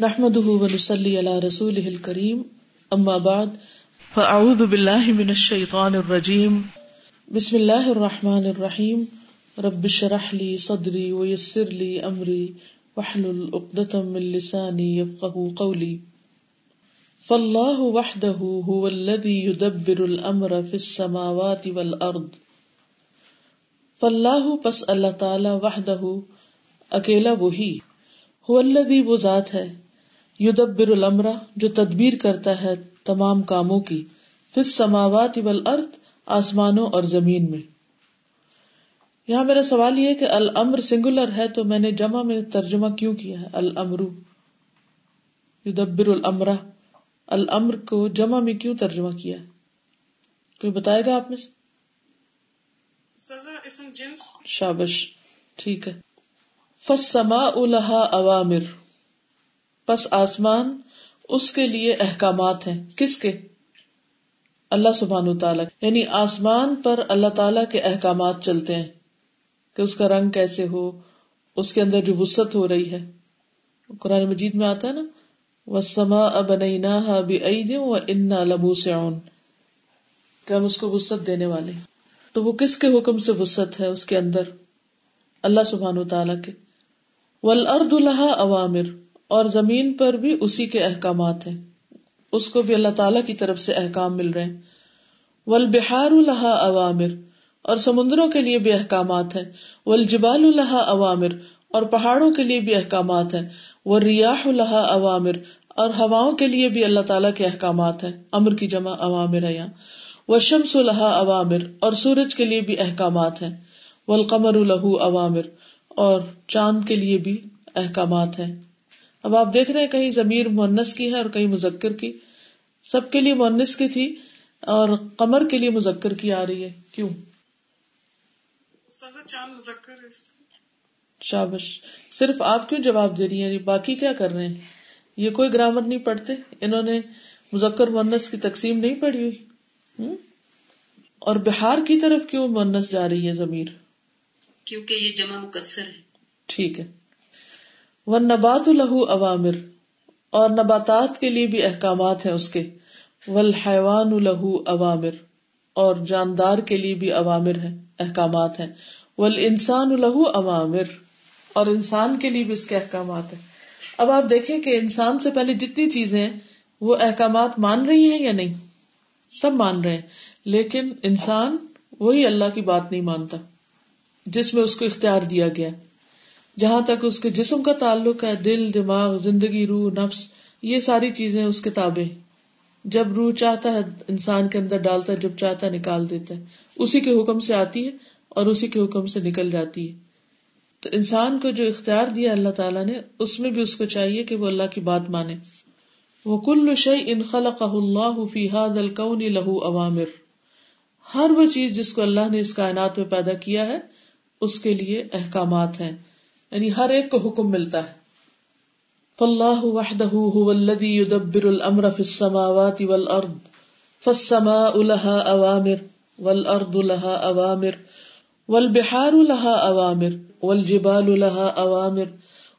نحمده ونصلي على رسوله الكريم. اما بعد فاعوذ بالله من الشيطان الرجيم. بسم الله الرحمن الرحيم. رب اشرح لي صدري ويسر لي امري واحلل عقدة من لساني يفقهوا قولي. فالله وحده هو الذي يدبر الامر في السماوات والارض فالله پس اللہ تعالی وحده اکیلا وہی هو الذي وہ ذات ہے. یدبر الامر جو تدبیر کرتا ہے تمام کاموں کی پھر سماوات والارض آسمانوں اور زمین میں۔ یہاں میرا سوال یہ کہ الامر سنگولر ہے تو میں نے جمع میں ترجمہ کیوں کیا ہے؟ الامر۔ یدبر الامر۔ الامر کو جمع میں کیوں ترجمہ کیا؟ ہے کوئی بتائے گا آپ میں سے؟ شابش ٹھیک ہے۔ فسما الحا عوامر پس آسمان اس کے لیے احکامات ہیں۔ کس کے؟ اللہ سبحان تعالیٰ یعنی آسمان پر اللہ تعالی کے احکامات چلتے ہیں کہ اس کا رنگ کیسے ہو، اس کے اندر جو وسط ہو رہی ہے۔ قرآن مجید میں آتا ہے نا وہ سما اب و انا لبو سے ہم اس کو وسط دینے والے تو وہ کس کے حکم سے وسط ہے اس کے اندر؟ اللہ سبحان تعالیٰ کے۔ ولرد الحا عوامر اور زمین پر بھی اسی کے احکامات ہیں۔ اس کو بھی اللہ تعالی کی طرف سے احکام مل رہے ہیں۔ ول بہار الحا عوامر اور سمندروں کے لیے بھی احکامات ہیں۔ ول جبال الحا عوامر اور پہاڑوں کے لیے بھی احکامات ہیں۔ وہ ریاح الحا عوامر اور ہواؤں کے لیے بھی اللہ تعالیٰ کے احکامات ہیں۔ امر کی جمع عوامر ہے یہاں۔ وہ شمس الحا عوامر اور سورج کے لیے بھی احکامات ہیں۔ ولقمر الہو عوامر اور چاند کے لیے بھی احکامات ہیں۔ اب آپ دیکھ رہے ہیں کہیں ضمیر مونس کی ہے اور کہیں مذکر کی۔ سب کے لیے مونس کی تھی اور کمر کے لیے مذکر کی آ رہی ہے۔ کیوں؟ شابش صرف آپ کیوں جواب دے رہی ہیں؟ باقی کیا کر رہے ہیں؟ یہ کوئی گرامر نہیں پڑھتے۔ انہوں نے مذکر مونس کی تقسیم نہیں پڑھی ہوئی۔ اور بہار کی طرف کیوں مونس جا رہی ہے ضمیر؟ کیونکہ یہ جمع مکسر ہے۔ ٹھیک ہے۔ وہ نبات الہو عوامر اور نباتات کے لیے بھی احکامات ہیں اس کے۔ ولحوان الہو عوامر اور جاندار کے لیے بھی عوامر ہیں، احکامات ہیں۔ ول انسان الہو عوامر اور انسان کے لیے بھی اس کے احکامات ہیں۔ اب آپ دیکھیں کہ انسان سے پہلے جتنی چیزیں ہیں، وہ احکامات مان رہی ہیں یا نہیں؟ سب مان رہے ہیں، لیکن انسان وہی اللہ کی بات نہیں مانتا، جس میں اس کو اختیار دیا گیا۔ جہاں تک اس کے جسم کا تعلق ہے، دل، دماغ، زندگی، روح، نفس، یہ ساری چیزیں اس کے تابے جب روح چاہتا ہے، انسان کے اندر ڈالتا ہے، جب چاہتا ہے نکال دیتا ہے۔ اسی کے حکم سے آتی ہے اور اسی کے حکم سے نکل جاتی ہے۔ تو انسان کو جو اختیار دیا اللہ تعالیٰ نے، اس میں بھی اس کو چاہیے کہ وہ اللہ کی بات مانے۔ وہ کل شعی ان خلق اللہ فیحاد الکون لہو عوامر ہر وہ چیز جس کو اللہ نے اس کائنات میں پیدا کیا ہے، اس کے لیے احکامات ہیں۔ یعنی ہر ایک کو حکم ملتا ہے۔ فاللہ وحدہ هو الذي يدبر الامر في السماوات والارض فالسماء لها اوامر والارض لها اوامر والبحار لها اوامر والجبال لها اوامر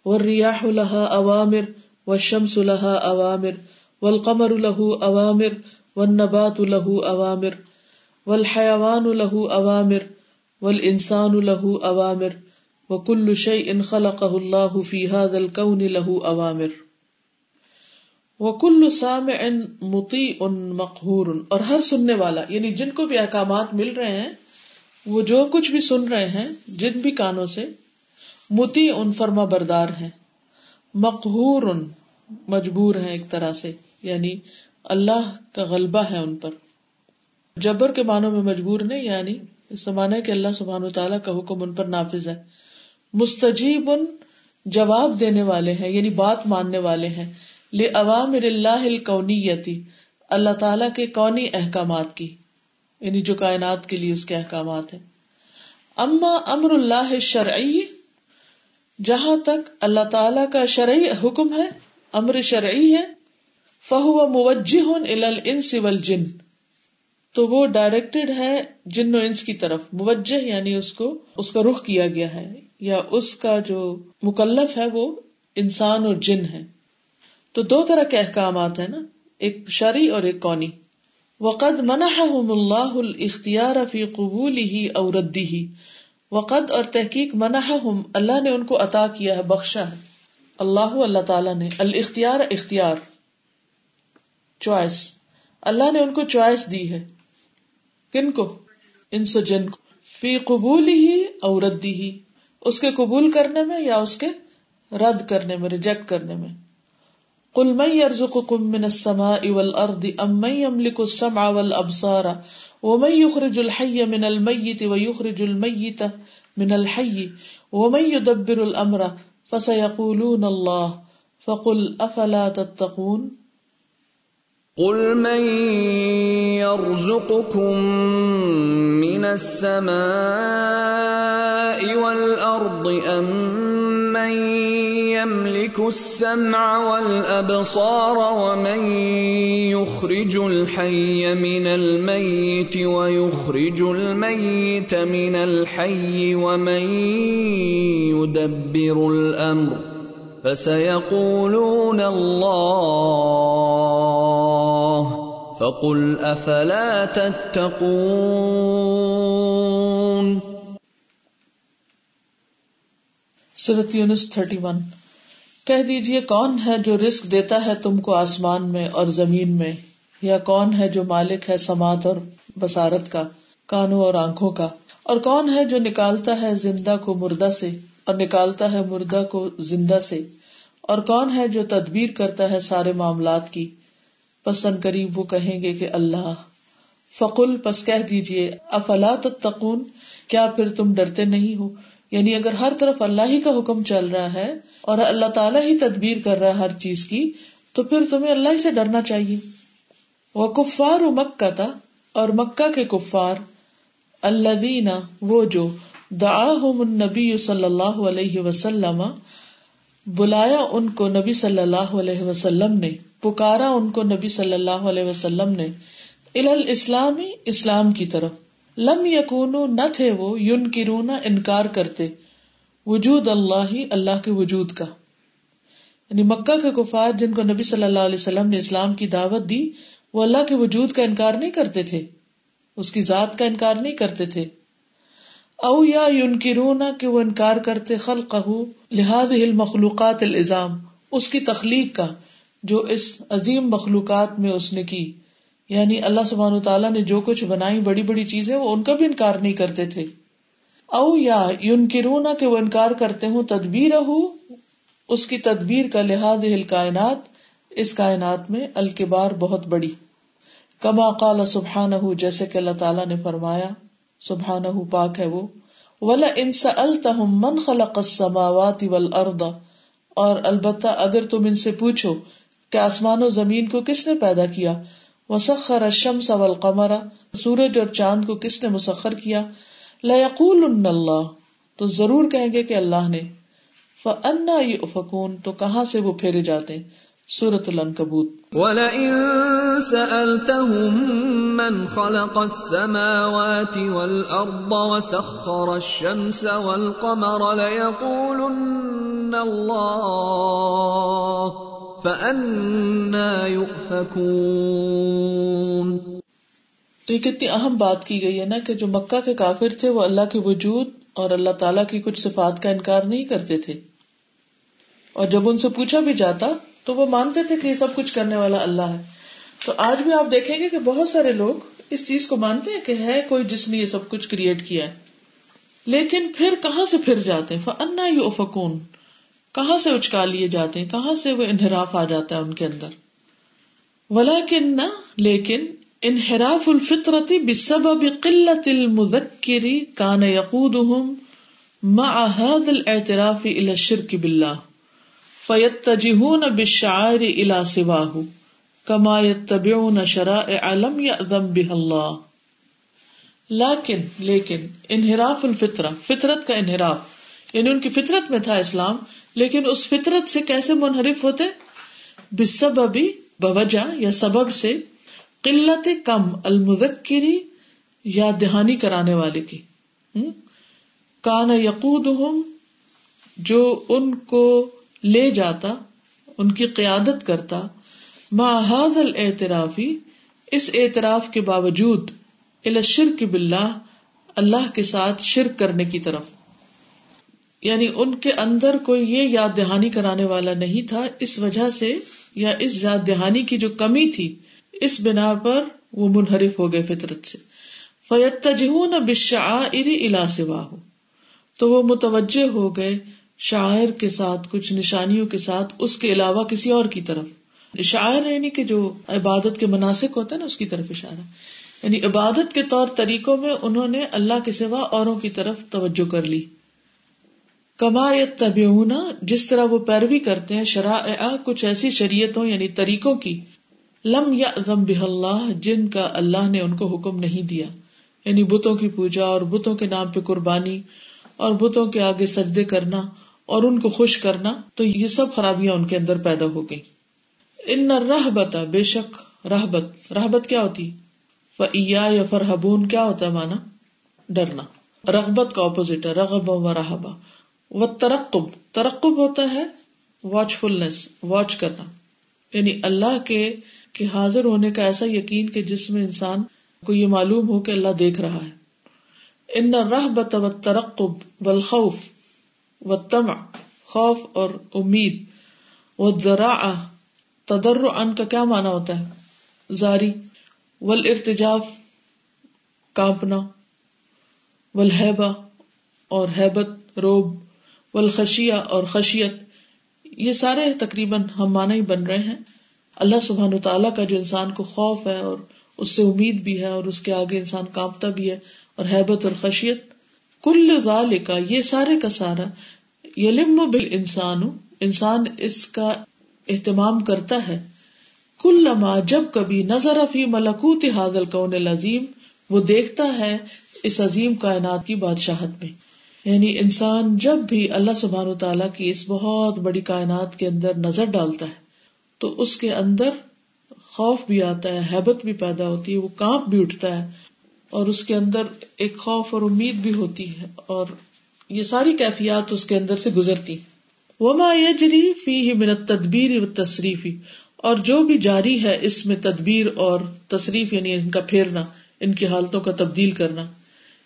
والرياح لها اوامر والشمس لها اوامر والقمر له اوامر والنبات له اوامر والحيوان له اوامر والانسان له اوامر وہ کل شعی ان خلق اللہ فیحاد الکون لہو عوامر وہ کل سام ان متی ان مقہور. اور ہر سننے والا یعنی جن کو بھی احکامات مل رہے ہیں، وہ جو کچھ بھی سن رہے ہیں، جن بھی کانوں سے متی ان فرما بردار ہیں مقہور ان مجبور ہیں ایک طرح سے یعنی اللہ کا غلبہ ہے ان پر. جبر کے معنوں میں مجبور نہیں یعنی اس زمانہ کہ اللہ سبحان و تعالیٰ کا حکم ان پر نافذ ہے۔ مستجیب ان جواب دینے والے ہیں یعنی بات ماننے والے ہیں۔ لے عوام اللہ کونیتی اللہ تعالی کے کونی احکامات کی یعنی جو کائنات کے لیے اس کے احکامات ہیں۔ اما امر اللہ شرعی جہاں تک اللہ تعالی کا شرعی حکم ہے، امر شرعی ہے فہو موجہ الانس والجن۔ تو وہ ڈائریکٹڈ ہے جن و انس کی طرف، موجہ یعنی اس کو، اس کا رخ کیا گیا ہے۔ یا اس کا جو مکلف ہے وہ انسان اور جن ہے۔ تو دو طرح کے احکامات ہیں نا، ایک شرعی اور ایک کونی وقد منحهم اللہ الاختیار فی قبوله او رده۔ وقد اور تحقیق منحهم، اللہ نے ان کو عطا کیا ہے، بخشا ہے۔ اللہ اللہ تعالی نے۔ الاختیار اختیار۔ چوائس۔ اللہ نے ان کو چوائس دی ہے۔ کن کو؟ ان سو جن کو۔ فی قبول ہی اور ردی ہی اس کے قبول کرنے میں یا اس کے رد کرنے میں، ریجیکٹ کرنے میں؟ قل من يرزقكم من السماء والارض ام من يملك السمع والابصار ومن يخرج الحي من الميت ويخرج الميت من الحي ومن يدبر الامر فسيقولون الله فقل افلا تتقون؟ قل من يرزقكم من السماء والارض ام من يملك السمع والابصار ومن يخرج الحي من الميت ويخرج الميت من الحي ومن يدبر الامر فسيقولون الله فقل افلا تتقون سورت یونس 31 کہہ دیجیے، کون ہے جو رزق دیتا ہے تم کو آسمان میں اور زمین میں؟ یا کون ہے جو مالک ہے سماعت اور بسارت کا، کانوں اور آنکھوں کا؟ اور کون ہے جو نکالتا ہے زندہ کو مردہ سے؟ اور نکالتا ہے مردہ کو زندہ سے۔ اور کون ہے جو تدبیر کرتا ہے سارے معاملات کی؟ پسند قریب وہ کہیں گے کہ اللہ۔ فقل، پس کہہ دیجیے افلا تتقون؟ کیا پھر تم ڈرتے نہیں ہو؟ یعنی اگر ہر طرف اللہ ہی کا حکم چل رہا ہے اور اللہ تعالیٰ ہی تدبیر کر رہا ہے ہر چیز کی، تو پھر تمہیں اللہ ہی سے ڈرنا چاہیے۔ وہ کفار و مکہ تھا اور مکہ کے کفار۔ اللہ وہ جو النبی صلی اللہ علیہ وسلم، بلایا ان کو نبی صلی اللہ علیہ وسلم نے، پکارا ان کو نبی صلی اللہ علیہ وسلم نے اسلامی اسلام کی طرف۔ لم یقون نہ تھے وہ یون کی رونا انکار کرتے۔ وجود اللہ اللہ کے وجود کا۔ یعنی مکہ کے کفار جن کو نبی صلی اللہ علیہ وسلم نے اسلام کی دعوت دی، وہ اللہ کے وجود کا انکار نہیں کرتے تھے۔ اس کی ذات کا انکار نہیں کرتے تھے۔ او یا یون کی رونا کہ وہ انکار کرتے خل لحاظ مخلوقات الزام اس کی تخلیق کا، جو اس عظیم مخلوقات میں اس نے کی۔ یعنی اللہ سبحان تعالیٰ نے جو کچھ بنائی بڑی بڑی چیزیں، وہ ان کا بھی انکار نہیں کرتے تھے۔ او یا یون کی رونا کہ وہ انکار کرتے ہوں تدبیر اس کی تدبیر کا لحاظ کائنات، اس کائنات میں الکبار بہت بڑی۔ کما قال سبحان جیسے کہ اللہ تعالیٰ نے فرمایا سبحان پاک ہے وہ۔ ولا انس التحم من خلق السماوات والارض اور البتہ اگر تم ان سے پوچھو کہ آسمان و زمین کو کس نے پیدا کیا، وسخر الشمس والقمر، سورج اور چاند کو کس نے مسخر کیا، ليقولن اللہ تو ضرور کہیں گے کہ اللہ نے۔ فانا يؤفكون، تو کہاں سے وہ پھیرے جاتے؟ ہیں سورت العنکبوت۔ وَلَئِن سَأَلْتَهُم مَّنْ خَلَقَ السَّمَاوَاتِ وَالْأَرْضَ وَسَخَّرَ الشَّمْسَ وَالْقَمَرَ لَيَقُولُنَّ اللَّهُ فَأَنَّى يُؤْفَكُونَ۔ تو یہ کتنی اہم بات کی گئی ہے نا کہ جو مکہ کے کافر تھے وہ اللہ کے وجود اور اللہ تعالیٰ کی کچھ صفات کا انکار نہیں کرتے تھے۔ اور جب ان سے پوچھا بھی جاتا تو وہ مانتے تھے کہ یہ سب کچھ کرنے والا اللہ ہے۔ تو آج بھی آپ دیکھیں گے کہ بہت سارے لوگ اس چیز کو مانتے ہیں کہ ہے کوئی جس نے یہ سب کچھ کریٹ کیا ہے۔ لیکن پھر کہاں سے پھر جاتے ہیں؟ انا یو افکون کہاں سے اچکا لیے جاتے ہیں؟ کہاں سے وہ انحراف آ جاتا ہے ان کے اندر؟ ولا کن لیکن انحراف الفطرتی بسب قلت المذکری کان یقود مع هذا الاعتراف الى الشرك بالله۔ فیت تجہون بشعار الا سواہ کما یتبعون شرائع علم یأذن بہ اللہ لیکن لیکن انحراف الفطرہ، فطرت کا انحراف۔ یعنی ان کی فطرت میں تھا اسلام، لیکن اس فطرت سے کیسے منحرف ہوتے؟ بسببی بوجہ یا سبب سے قلت کم المذکری یا دہانی کرانے والے کی۔ کان یقود جو ان کو لے جاتا، ان کی قیادت کرتا۔ ماحد الاعترافی اس اعتراف کے باوجود الشرک باللہ اللہ کے ساتھ شرک کرنے کی طرف۔ یعنی ان کے اندر کوئی یہ یاد دہانی کرانے والا نہیں تھا، اس وجہ سے یا اس یاد دہانی کی جو کمی تھی، اس بنا پر وہ منحرف ہو گئے فطرت سے۔ فیت تجہ بشا اری الا سواہ تو وہ متوجہ ہو گئے شاعر کے ساتھ، کچھ نشانیوں کے ساتھ، اس کے علاوہ کسی اور کی طرف۔ شاعر یعنی کہ جو عبادت کے مناسب ہوتا ہے نا، اس کی طرف اشارہ۔ یعنی عبادت کے طور طریقوں میں انہوں نے اللہ کے سوا اوروں کی طرف توجہ کر لی۔ کما طبی جس طرح وہ پیروی کرتے ہیں شرح کچھ ایسی شریعتوں یعنی طریقوں کی۔ لم یا اللہ، جن کا اللہ نے ان کو حکم نہیں دیا۔ یعنی بتوں کی پوجا اور بتوں کے نام پہ قربانی اور بتوں کے آگے سجدے کرنا۔ اور ان کو خوش کرنا، تو یہ سب خرابیاں ان کے اندر پیدا ہو گئی ان رہ بتا بے شک رحبت۔ رحبت کیا ہوتی؟ یا فرحبون، کیا ہوتا ہے مانا ڈرنا۔ رغبت کا اپوزٹ ہے رغب و رحبا وہ ترقب۔ ترقب ہوتا ہے واچ فلنس واچ کرنا۔ یعنی اللہ کے کہ حاضر ہونے کا ایسا یقین کہ جس میں انسان کو یہ معلوم ہو کہ اللہ دیکھ رہا ہے۔ ان رہ بت و ترقب و خوف و تم خوف اور امید۔ وہ درا تدر ان کا کیا مانا ہوتا ہے؟ زاری۔ ول ارتجاف کانپنا۔ ولحبا اور حیبت روب۔ ولخشیا اور خشیت۔ یہ سارے تقریباً ہم مانا ہی بن رہے ہیں۔ اللہ سبحان تعالیٰ کا جو انسان کو خوف ہے اور اس سے امید بھی ہے اور اس کے آگے انسان کانپتا بھی ہے اور حیبت اور خشیت۔ کل غال کا یہ سارے کا سارا یلم بل انسان انسان اس کا اہتمام کرتا ہے۔ کل لما جب کبھی نظر افی ملکوت حاضل کون العظیم، وہ دیکھتا ہے اس عظیم کائنات کی بادشاہت میں۔ یعنی انسان جب بھی اللہ سبحان تعالیٰ کی اس بہت بڑی کائنات کے اندر نظر ڈالتا ہے، تو اس کے اندر خوف بھی آتا ہے، حیبت بھی پیدا ہوتی ہے، وہ کانپ بھی اٹھتا ہے اور اس کے اندر ایک خوف اور امید بھی ہوتی ہے اور یہ ساری کیفیات اس کے اندر سے گزرتی۔ وما یجری فی منت تدبیر و تصریفی اور جو بھی جاری ہے اس میں تدبیر اور تصریف یعنی ان کا پھیرنا، ان کی حالتوں کا تبدیل کرنا۔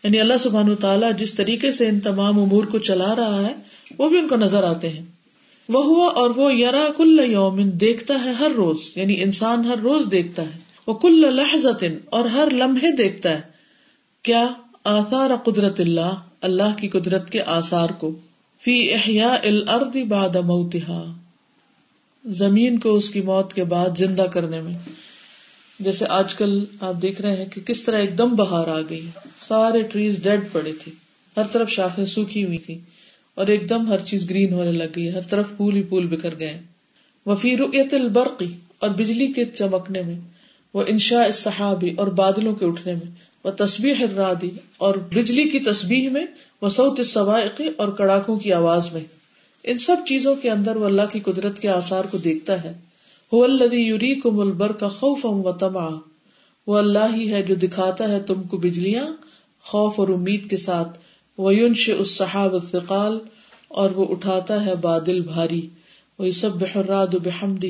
یعنی اللہ سبحان تعالیٰ جس طریقے سے ان تمام امور کو چلا رہا ہے، وہ بھی ان کو نظر آتے ہیں۔ وہ ہوا اور وہ یرا کل یومن، دیکھتا ہے ہر روز۔ یعنی انسان ہر روز دیکھتا ہے۔ وہ کل لحظت اور ہر لمحے دیکھتا ہے۔ کیا؟ آثار قدرت اللہ۔ اللہ کی قدرت کے آثار کو۔ فی احیا الارض بعد موتہا۔ زمین کو اس کی موت کے بعد زندہ کرنے میں۔ جیسے آج کل آپ دیکھ رہے ہیں کہ کس طرح ایک دم بہار آ گئی۔ سارے ٹریز ڈیڈ پڑے تھے۔ ہر طرف شاخیں سوکھی ہوئی تھی اور ایک دم ہر چیز گرین ہونے لگ گئی ہر طرف پھول ہی پھول بکھر گئے وفیر البرقی اور بجلی کے چمکنے میں۔ وہ انشاء صحابی اور بادلوں کے اٹھنے میں۔ وہ تصبیح الرادی اور بجلی کی تصبیح میں وہ سعود سوائقی اور کڑاکوں کی آواز میں۔ ان سب چیزوں کے اندر وہ اللہ کی قدرت کے آثار کو دیکھتا ہے۔ وہ اللہ یوری کو ملبر کا وہ اللہ ہی ہے جو دکھاتا ہے تم کو بجلیاں، خوف اور امید کے ساتھ۔ ویونش اس صحاب اور وہ اٹھاتا ہے بادل بھاری۔ وہ سب بحراد بحمد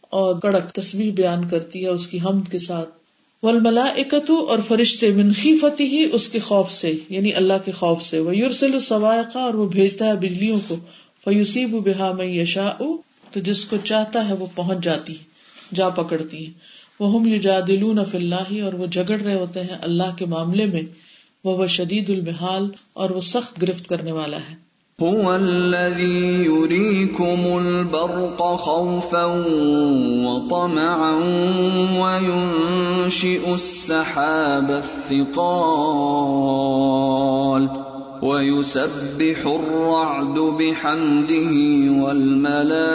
اور کڑک تصویر بیان کرتی ہے اس کی حمد کے ساتھ۔ والملا اکتو اور فرشتے منخی فتح ہی اس کے خوف سے یعنی اللہ کے خوف سے۔ وہ یورسل سوائقہ اور وہ بھیجتا ہے بجلیوں کو۔ فیوسیب بحا میں یشا تو جس کو چاہتا ہے وہ پہنچ جاتی، جا پکڑتی ہے وہ ہم یو جا دلون اللہ اور وہ جگڑ رہے ہوتے ہیں اللہ کے معاملے میں۔ وہ شدید المحال اور وہ سخت گرفت کرنے والا ہے۔ هو الذي يريكم البرق خوفا وطمعا وينشئ السحاب الثقال ويسبح الرعد بحمده والملائكة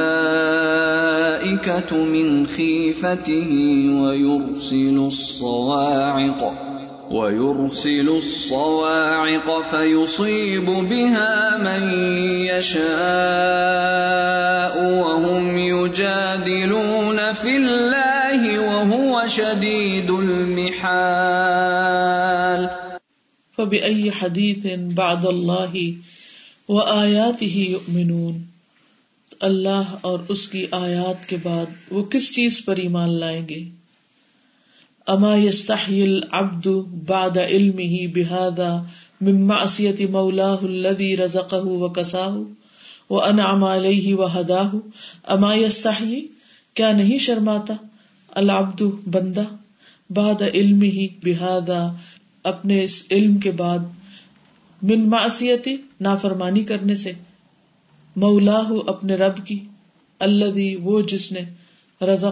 من خيفته ويرسل الصواعق ويرسل الصواعق فيصيب بها من يشاء وهم يجادلون في الله وهو شديد المحال. فبأي حديث بعد الله وآياته يؤمنون؟ اللہ اور اس کی آیات کے بعد وہ کس چیز پر ایمان لائیں گے؟ اما يستحي العبد بعد علمه بهذا من معصية مولاه الذي رزقه وكساه وانعم عليه وهداه اما يستحي کیا نہیں شرماتا العبد بندہ بعد علمه بهذا اپنے اس علم کے بعد من معصیتی نافرمانی کرنے سے مولا اپنے رب کی اللہ وہ جس نے رضا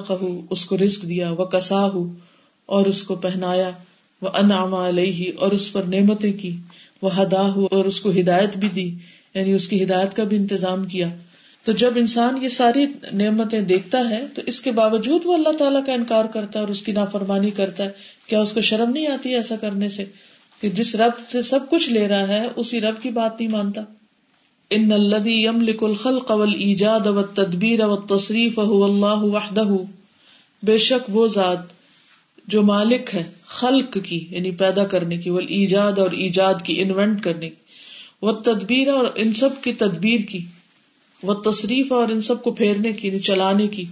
اس کو رزق دیا وہ کسا اور اس کو پہنایا، وہ انعام علیہ، اور اس پر نعمتیں کی، وہ ہدا اور اس کو ہدایت بھی دی یعنی اس کی ہدایت کا بھی انتظام کیا۔ تو جب انسان یہ ساری نعمتیں دیکھتا ہے، تو اس کے باوجود وہ اللہ تعالیٰ کا انکار کرتا ہے اور اس کی نافرمانی کرتا ہے۔ کیا اس کو شرم نہیں آتی ہے ایسا کرنے سے کہ جس رب سے سب کچھ لے رہا ہے، اسی رب کی بات نہیں مانتا؟ ان الذي يملك الخلق والايجاد والتدبير والتصريف هو الله وحده بے شک وہ ذات جو مالک ہے، خلق کی یعنی پیدا کرنے کی وہ ایجاد اور ایجاد کی انوینٹ کرنے کی وہ تدبیر اور ان سب کی تدبیر کی وہ تصریف اور ان سب کو پھیرنے کی یعنی چلانے کی،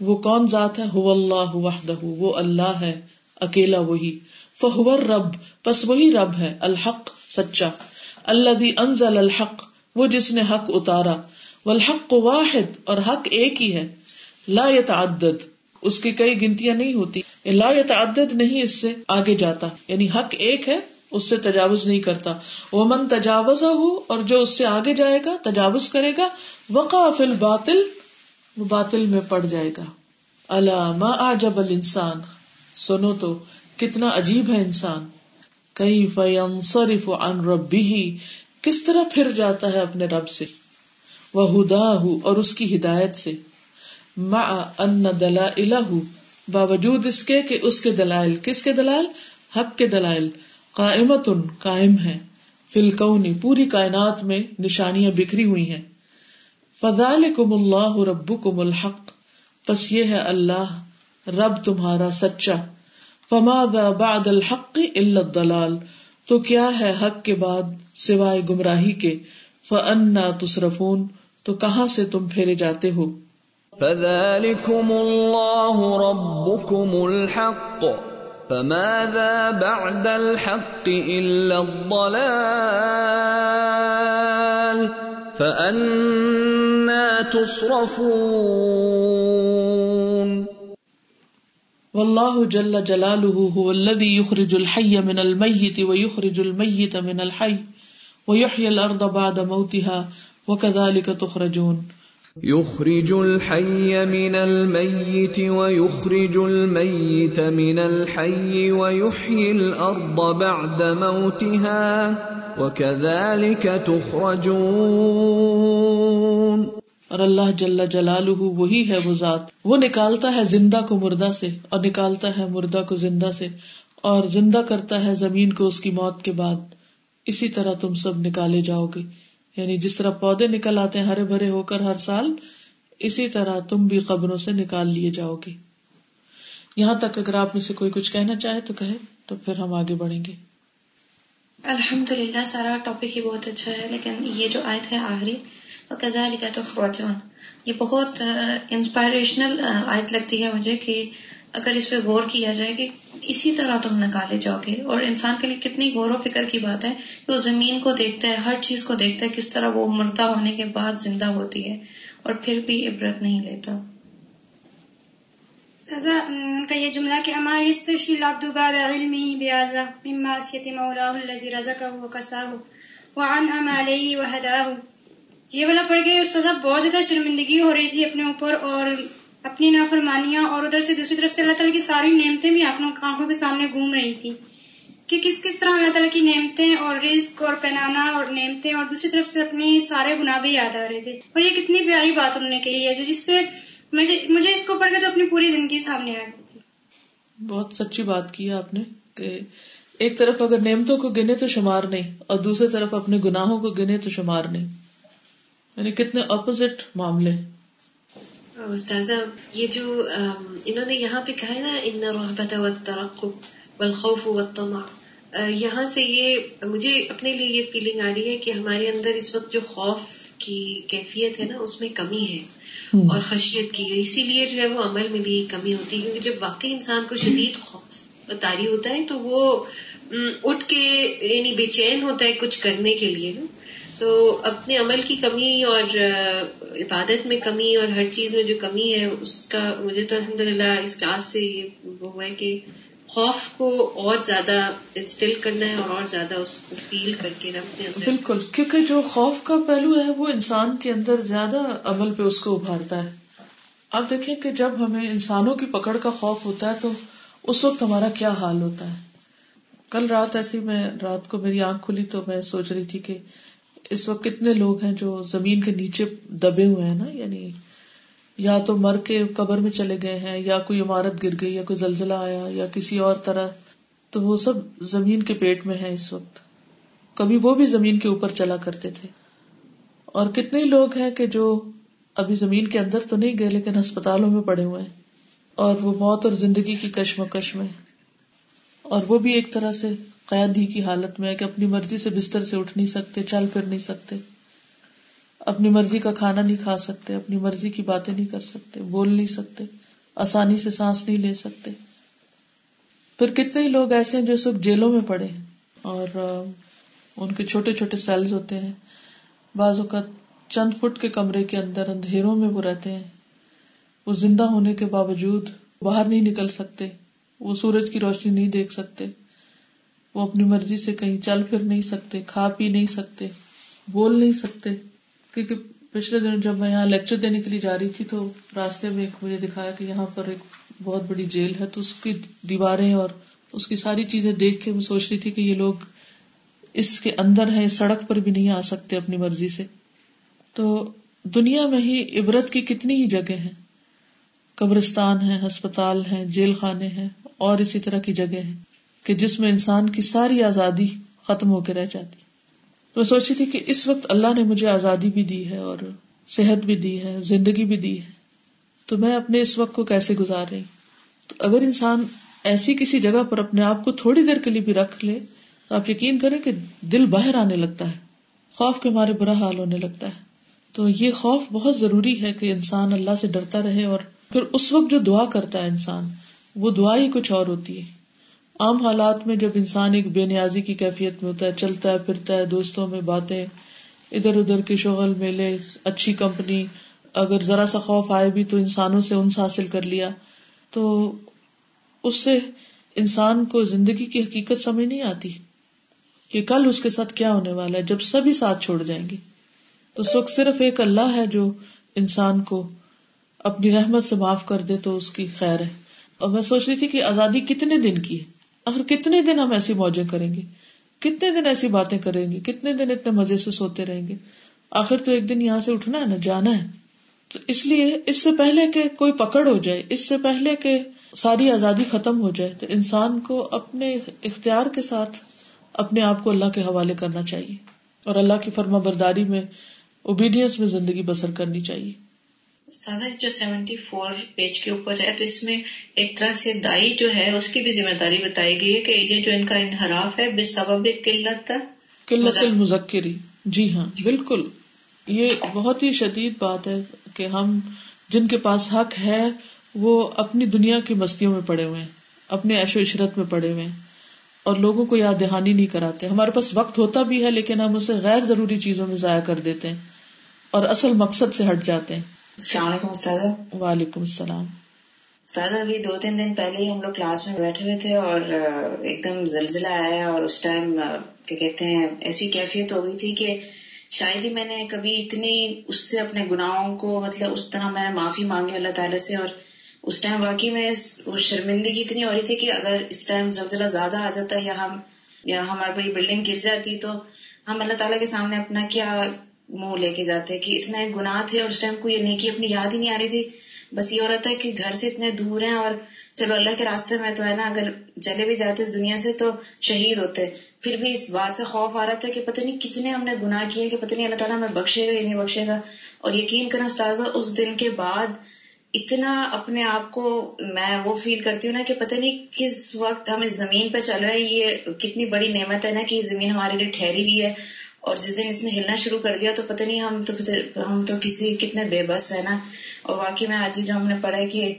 وہ کون ذات ہے؟ ہو اللہ وحدہ، وہ اللہ ہے، اکیلا وہی۔ فہور رب بس وہی رب ہے، الحق، سچا۔ اللہ انزل الحق، وہ جس نے حق اتارا۔ والحق واحد، اور حق ایک ہی ہے۔ لا يتعدد اس کی کئی گنتیاں نہیں ہوتی۔ لا يتعدد نہیں اس سے آگے جاتا۔ یعنی حق ایک ہے، اس سے تجاوز نہیں کرتا۔ وہ من تجاوز ہو اور جو اس سے آگے جائے گا، تجاوز کرے گا۔ وقع فل باطل وہ باطل میں پڑ جائے گا۔ اللہ ما آجب الانسان سنو تو، کتنا عجیب ہے انسان۔ کئی فیم عن ربی کس طرح پھر جاتا ہے اپنے رب سے۔ وہ ہدا اور اس کی ہدایت سے۔ ما ان دلا باوجود اس کے کہ اس کے دلائل، کس کے دلائل؟ حق کے دلائل قائمت قائم ہے فلکونی پوری کائنات میں نشانیاں بکھری ہوئی ہیں۔ فضال کم اللہ رب کم الحق بس یہ ہے اللہ، رب تمہارا سچا۔ فما بعد الحق الا الضلال، تو کیا ہے حق کے بعد سوائے گمراہی کے؟ فانا تصرفون، تو کہاں سے تم پھیرے جاتے ہو؟ فذلكم الله ربكم الحق فماذا بعد الحق الا الضلال فانا تصرفون واللہ جل جلالہ هو الذي يخرج الحي من الميت ويخرج الميت من الحي ويحيي الارض بعد موتها وكذلك تخرجون يخرج الحي من الميت ويخرج الميت من الحي ويحيي الارض بعد موتها وكذلك تخرجون۔ اور اللہ جل جلالہ وہی ہے وہ ذات۔ وہ نکالتا ہے زندہ کو مردہ سے اور نکالتا ہے مردہ کو زندہ سے اور زندہ کرتا ہے زمین کو اس کی موت کے بعد۔ اسی طرح تم سب نکالے جاؤ گے۔ یعنی جس طرح پودے نکل آتے ہیں ہرے بھرے ہو کر ہر سال، اسی طرح تم بھی قبروں سے نکال لیے جاؤ گے۔ یہاں تک اگر آپ میں سے کوئی کچھ کہنا چاہے تو کہے، تو پھر ہم آگے بڑھیں گے۔ الحمد للہ سارا ٹاپک ہی بہت اچھا ہے، لیکن یہ جو آئے تھے آخری کزا لکھا تو خواتین یہ بہت انسپائریشنل آیت لگتی ہے مجھے کہ اگر اس پہ غور کیا جائے کہ اسی طرح تم نکالے جاؤ گے۔ اور انسان کے لیے کتنی غور و فکر کی بات ہے کہ وہ زمین کو دیکھتا ہے، ہر چیز کو دیکھتا ہے، کس طرح وہ مردہ ہونے کے بعد زندہ ہوتی ہے اور پھر بھی عبرت نہیں لیتا۔ ان کا یہ جملہ کہ اما يستشي العبد بعد علمه بهذا من معصية مولاه الذي رزقه وكساه وعن عمله وهداه یہ والا پڑھ کے سزا بہت زیادہ شرمندگی ہو رہی تھی اپنے اوپر اور اپنی نافرمانیاں اور ادھر سے دوسری طرف سے اللہ تعالیٰ کی ساری نعمتیں بھی آنکھوں کے سامنے گھوم رہی تھی کہ کس کس طرح اللہ تعالیٰ کی نعمتیں اور رزق اور پہنانا اور نعمتیں اور دوسری طرف سے اپنے سارے گناہ بھی یاد آ رہے تھے۔ اور یہ کتنی پیاری بات انہوں نے کہی ہے جو جس سے مجھے اس کو پڑھ کے تو اپنی پوری زندگی سامنے آ گئی تھی۔ بہت سچی بات کی آپ نے کہ ایک طرف اگر نعمتوں کو گنے تو شمار نہیں اور دوسری طرف اپنے گناہوں کو گنے تو شمار نہیں۔ یعنی کتنے اپوزٹ معاملے۔ استاذہ یہ جو انہوں نے یہاں پہ کہا ہے نا ان رحبت و ترقب والخوف والطمع. یہاں سے یہ مجھے اپنے لیے یہ فیلنگ آ رہی ہے کہ ہمارے اندر اس وقت جو خوف کی کیفیت ہے نا اس میں کمی ہے اور خشیت کی اسی لیے جو ہے وہ عمل میں بھی کمی ہوتی ہے کیونکہ جب واقعی انسان کو شدید خوف تاری ہوتا ہے تو وہ اٹھ کے یعنی بے چین ہوتا ہے کچھ کرنے کے لیے۔ نا تو اپنے عمل کی کمی اور عبادت میں کمی اور ہر چیز میں جو کمی ہے، اس کا مجھے تو الحمد للہ اس کلاس سے یہ وہ ہوا ہے کہ خوف کو اور زیادہ انسٹل کرنا ہے اور اور زیادہ اس کو فیل کر کے اپنے اندر۔ بالکل، کیونکہ جو خوف کا پہلو ہے، وہ انسان کے اندر زیادہ عمل پہ اس کو ابھارتا ہے۔ اب دیکھیں کہ جب ہمیں انسانوں کی پکڑ کا خوف ہوتا ہے، تو اس وقت ہمارا کیا حال ہوتا ہے؟ کل رات ایسی میں، رات کو میری آنکھ کھلی تو میں سوچ رہی تھی کہ اس وقت کتنے لوگ ہیں جو زمین کے نیچے دبے ہوئے ہیں نا؟ یعنی یا تو مر کے قبر میں چلے گئے ہیں، یا کوئی عمارت گر گئی، یا کوئی زلزلہ آیا، یا کسی اور طرح۔ تو وہ سب زمین کے پیٹ میں ہے اس وقت۔ کبھی وہ بھی زمین کے اوپر چلا کرتے تھے۔ اور کتنے لوگ ہیں کہ جو ابھی زمین کے اندر تو نہیں گئے، لیکن ہسپتالوں میں پڑے ہوئے ہیں۔ اور وہ موت اور زندگی کی کشمکش میں۔ اور وہ بھی ایک طرح سے قید ہی کی حالت میں ہے کہ اپنی مرضی سے بستر سے اٹھ نہیں سکتے، چل پھر نہیں سکتے۔ اپنی مرضی کا کھانا نہیں کھا سکتے، اپنی مرضی کی باتیں نہیں کر سکتے، بول نہیں سکتے، آسانی سے سانس نہیں لے سکتے۔ پھر کتنے ہی لوگ ایسے ہیں جو اس وقت جیلوں میں پڑے ہیں اور ان کے چھوٹے چھوٹے سیلز ہوتے ہیں۔ بعض اوقات چند فٹ کے کمرے کے اندر اندھیروں میں وہ رہتے ہیں۔ وہ زندہ ہونے کے باوجود باہر نہیں نکل سکتے، وہ سورج کی روشنی نہیں دیکھ سکتے۔ وہ اپنی مرضی سے کہیں چل پھر نہیں سکتے، کھا پی نہیں سکتے، بول نہیں سکتے۔ کیونکہ پچھلے دن جب میں یہاں لیکچر دینے کے لیے جا رہی تھی تو راستے میں ایک مجھے دکھایا کہ یہاں پر ایک بہت بڑی جیل ہے، تو اس کی دیواریں اور اس کی ساری چیزیں دیکھ کے میں سوچ رہی تھی کہ یہ لوگ اس کے اندر ہے سڑک پر بھی نہیں آ سکتے اپنی مرضی سے۔ تو دنیا میں ہی عبرت کی کتنی ہی جگہ ہیں۔ قبرستان ہے ہسپتال ہے جیل خانے ہیں، اور اسی طرح کی جگہ ہیں۔ کہ جس میں انسان کی ساری آزادی ختم ہو کے رہ جاتی۔ میں سوچی تھی کہ اس وقت اللہ نے مجھے آزادی بھی دی ہے اور صحت بھی دی ہے، زندگی بھی دی ہے۔ تو میں اپنے اس وقت کو کیسے گزار رہی؟ تو اگر انسان ایسی کسی جگہ پر اپنے آپ کو تھوڑی دیر کے لیے بھی رکھ لے، تو آپ یقین کریں کہ دل باہر آنے لگتا ہے، خوف کے مارے برا حال ہونے لگتا ہے۔ تو یہ خوف بہت ضروری ہے کہ انسان اللہ سے ڈرتا رہے اور پھر اس وقت جو دعا کرتا ہے انسان، وہ دعا ہی کچھ اور ہوتی ہے۔ عام حالات میں جب انسان ایک بے نیازی کی کیفیت میں ہوتا ہے، چلتا ہے، پھرتا ہے، دوستوں میں باتیں، ادھر ادھر کے شغل، میلے، اچھی کمپنی، اگر ذرا سا خوف آئے بھی تو انسانوں سے انس حاصل کر لیا، تو اس سے انسان کو زندگی کی حقیقت سمجھ نہیں آتی کہ کل اس کے ساتھ کیا ہونے والا ہے، جب سبھی ساتھ چھوڑ جائیں گے۔ تو اس وقت صرف ایک اللہ ہے جو انسان کو اپنی رحمت سے معاف کر دے تو اس کی خیر ہے۔ اور میں سوچ رہی تھی کہ آزادی کتنے دن کی ہے؟ آخر کتنے دن ہم ایسی موجیں کریں گے؟ کتنے دن ایسی باتیں کریں گے؟ کتنے دن اتنے مزے سے سوتے رہیں گے؟ آخر تو ایک دن یہاں سے اٹھنا ہے نا، جانا ہے۔ تو اس لیے اس سے پہلے کہ کوئی پکڑ ہو جائے، اس سے پہلے کہ ساری آزادی ختم ہو جائے، تو انسان کو اپنے اختیار کے ساتھ اپنے آپ کو اللہ کے حوالے کرنا چاہیے۔ اور اللہ کی فرما برداری میں اوبیڈینس میں زندگی بسر کرنی چاہیے۔ استاذہ جو سیونٹی فور پیج کے اوپر ہے تو اس میں ایک طرح سے دائی جو ہے اس کی بھی ذمہ داری بتائی گئی ہے کہ یہ جو ان کا انحراف ہے بے سبب قلت قلت المذکری جی ہاں بالکل۔ یہ بہت ہی شدید بات ہے کہ ہم جن کے پاس حق ہے وہ اپنی دنیا کی مستیوں میں پڑے ہوئے ہیں اپنے عیش و عشرت میں پڑے ہوئے ہیں اور لوگوں کو یاد دہانی نہیں کراتے۔ ہمارے پاس وقت ہوتا بھی ہے لیکن ہم اسے غیر ضروری چیزوں میں ضائع کر دیتے ہیں اور اصل مقصد سے ہٹ جاتے ہیں۔ السلام علیکم استاد وعلیکم السلام۔ استاد ابھی دو تین دن پہلے ہی ہم لوگ کلاس میں بیٹھے ہوئے تھے اور ایک دم زلزلہ آیا اور اس ٹائم کیا کہتے ہیں ایسی کیفیت ہو گئی تھی کہ شاید ہی میں نے کبھی اتنی اس سے اپنے گناہوں کو مطلب اس طرح میں معافی مانگی اللہ تعالیٰ سے اور اس ٹائم واقعی میں وہ شرمندگی اتنی ہو رہی تھی کہ اگر اس ٹائم زلزلہ زیادہ آ جاتا یا ہم یا ہماری بلڈنگ گر جاتی تو ہم اللہ تعالیٰ کے سامنے اپنا کیا منہ لے کے جاتے کہ اتنا ایک گناہ تھے اور اس ٹائم کو یہ نیکی اپنی یاد ہی نہیں آ رہی تھی۔ بس یہ ہو رہا تھا کہ گھر سے اتنے دور ہیں اور چلو اللہ کے راستے میں تو ہے نا، اگر چلے بھی جاتے اس دنیا سے تو شہید ہوتے۔ پھر بھی اس بات سے خوف آ رہا تھا کہ پتہ نہیں کتنے ہم نے گناہ کیے کہ پتہ نہیں اللہ تعالیٰ ہمیں بخشے گا یا نہیں بخشے گا۔ اور یقین کریں استاذہ، اس دن کے بعد اتنا اپنے آپ کو میں وہ فیل کرتی ہوں نا کہ پتہ نہیں کس وقت ہم اس زمین پہ چل رہے ہیں۔ یہ کتنی بڑی نعمت ہے نا کہ یہ زمین ہمارے لیے ٹھہری ہوئی ہے۔ اور جس دن اس نے ہلنا شروع کر دیا تو پتہ نہیں ہم تو ہم تو کسی کتنے بے بس ہے نا۔ اور واقعی میں آج جو ہم نے پڑھا ہے کہ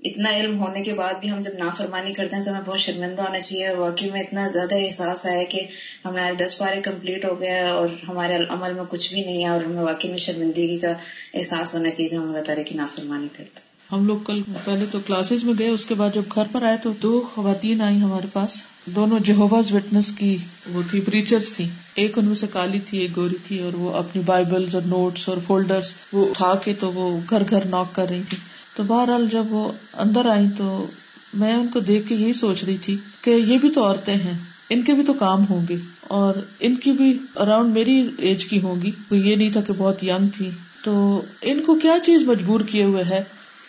اتنا علم ہونے کے بعد بھی ہم جب نافرمانی کرتے ہیں تو ہمیں بہت شرمندہ ہونا چاہیے۔ واقعی میں اتنا زیادہ احساس آیا کہ ہمارے دس بارے کمپلیٹ ہو گیا اور ہمارے عمل میں کچھ بھی نہیں ہے اور ہمیں واقعی میں شرمندگی کا احساس ہونا چاہیے ہم اللہ تعالیٰ کی نافرمانی کرتے ہم لوگ کل پہلے تو کلاسز میں گئے، اس کے بعد جب گھر پر آئے تو دو خواتین آئی ہمارے پاس۔ دونوں جہوز وٹنس کی وہ تھی پریچرس تھی ایک ان میں سے کالی تھی، ایک گوری تھی، اور وہ اپنی بائبل اور نوٹس اور فولڈرس وہ اٹھا کے تو وہ گھر گھر ناک کر رہی تھی۔ تو بہرحال جب وہ اندر آئی تو میں ان کو دیکھ کے یہی سوچ رہی تھی کہ یہ بھی تو عورتیں ہیں، ان کے بھی تو کام ہوں گے، اور ان کی بھی اراؤنڈ میری ایج کی ہوں گی۔ کوئی یہ نہیں تھا کہ بہت ینگ تھی۔ تو ان کو کیا چیز مجبور کیے ہوئے ہے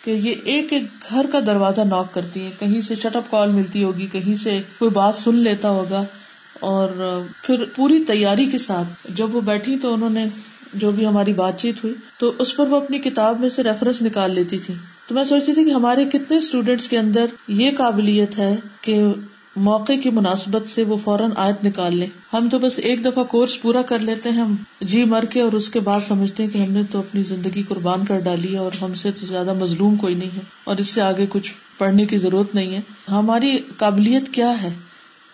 کہ یہ ایک ایک گھر کا دروازہ ناک کرتی ہے کہیں سے شٹ اپ کال ملتی ہوگی، کہیں سے کوئی بات سن لیتا ہوگا۔ اور پھر پوری تیاری کے ساتھ جب وہ بیٹھی تو انہوں نے جو بھی ہماری بات چیت ہوئی تو اس پر وہ اپنی کتاب میں سے ریفرنس نکال لیتی تھی۔ تو میں سوچتی تھی کہ ہمارے کتنے اسٹوڈینٹس کے اندر یہ قابلیت ہے کہ موقع کی مناسبت سے وہ فوراً آیت نکال لیں۔ ہم تو بس ایک دفعہ کورس پورا کر لیتے ہیں، ہم جی مر کے اور اس کے بعد سمجھتے ہیں کہ ہم نے تو اپنی زندگی قربان کر ڈالی ہے اور ہم سے تو زیادہ مظلوم کوئی نہیں ہے اور اس سے آگے کچھ پڑھنے کی ضرورت نہیں ہے۔ ہماری قابلیت کیا ہے؟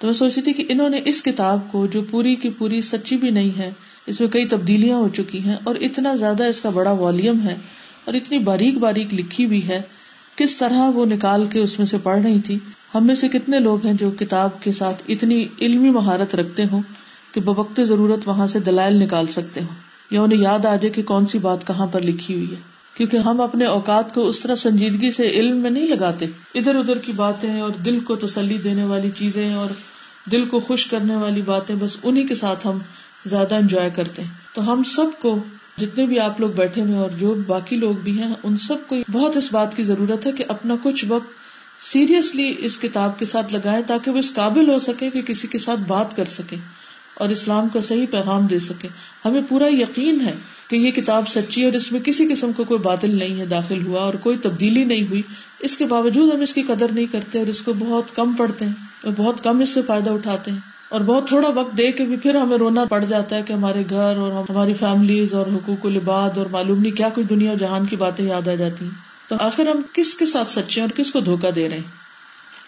تو میں سوچتی تھی کہ انہوں نے اس کتاب کو جو پوری کی پوری سچی بھی نہیں ہے، اس میں کئی تبدیلیاں ہو چکی ہیں اور اتنا زیادہ اس کا بڑا والیوم ہے اور اتنی باریک باریک لکھی ہوئی ہے، کس طرح وہ نکال کے اس میں سے پڑھ رہی تھی۔ ہم میں سے کتنے لوگ ہیں جو کتاب کے ساتھ اتنی علمی مہارت رکھتے ہوں کہ بوقت ضرورت وہاں سے دلائل نکال سکتے ہوں۔ یا انہیں یاد آ جائے کہ کون سی بات کہاں پر لکھی ہوئی ہے۔ کیونکہ ہم اپنے اوقات کو اس طرح سنجیدگی سے علم میں نہیں لگاتے۔ ادھر ادھر کی باتیں اور دل کو تسلی دینے والی چیزیں اور دل کو خوش کرنے والی باتیں بس انہیں کے ساتھ ہم زیادہ انجوائے کرتے ہیں۔ تو ہم سب کو جتنے بھی آپ لوگ بیٹھے ہوئے اور جو باقی لوگ بھی ہیں، ان سب کو بہت اس بات کی ضرورت ہے کہ اپنا کچھ وقت سیریسلی اس کتاب کے ساتھ لگائے تاکہ وہ اس قابل ہو سکے کہ کسی کے ساتھ بات کر سکے اور اسلام کا صحیح پیغام دے سکے ہمیں پورا یقین ہے کہ یہ کتاب سچی اور اس میں کسی قسم کا کوئی باطل نہیں ہے داخل ہوا اور کوئی تبدیلی نہیں ہوئی۔ اس کے باوجود ہم اس کی قدر نہیں کرتے اور اس کو بہت کم پڑھتے ہیں اور بہت کم اس سے فائدہ اٹھاتے ہیں اور بہت تھوڑا وقت دے کے بھی پھر ہمیں رونا پڑ جاتا ہے کہ ہمارے گھر اور ہماری فیملیز اور حقوق و لباد اور معلوم نہیں کیا کچھ دنیا جہان کی باتیں یاد آ جاتی ہیں۔ تو آخر ہم کس کے ساتھ سچے اور کس کو دھوکا دے رہے ہیں؟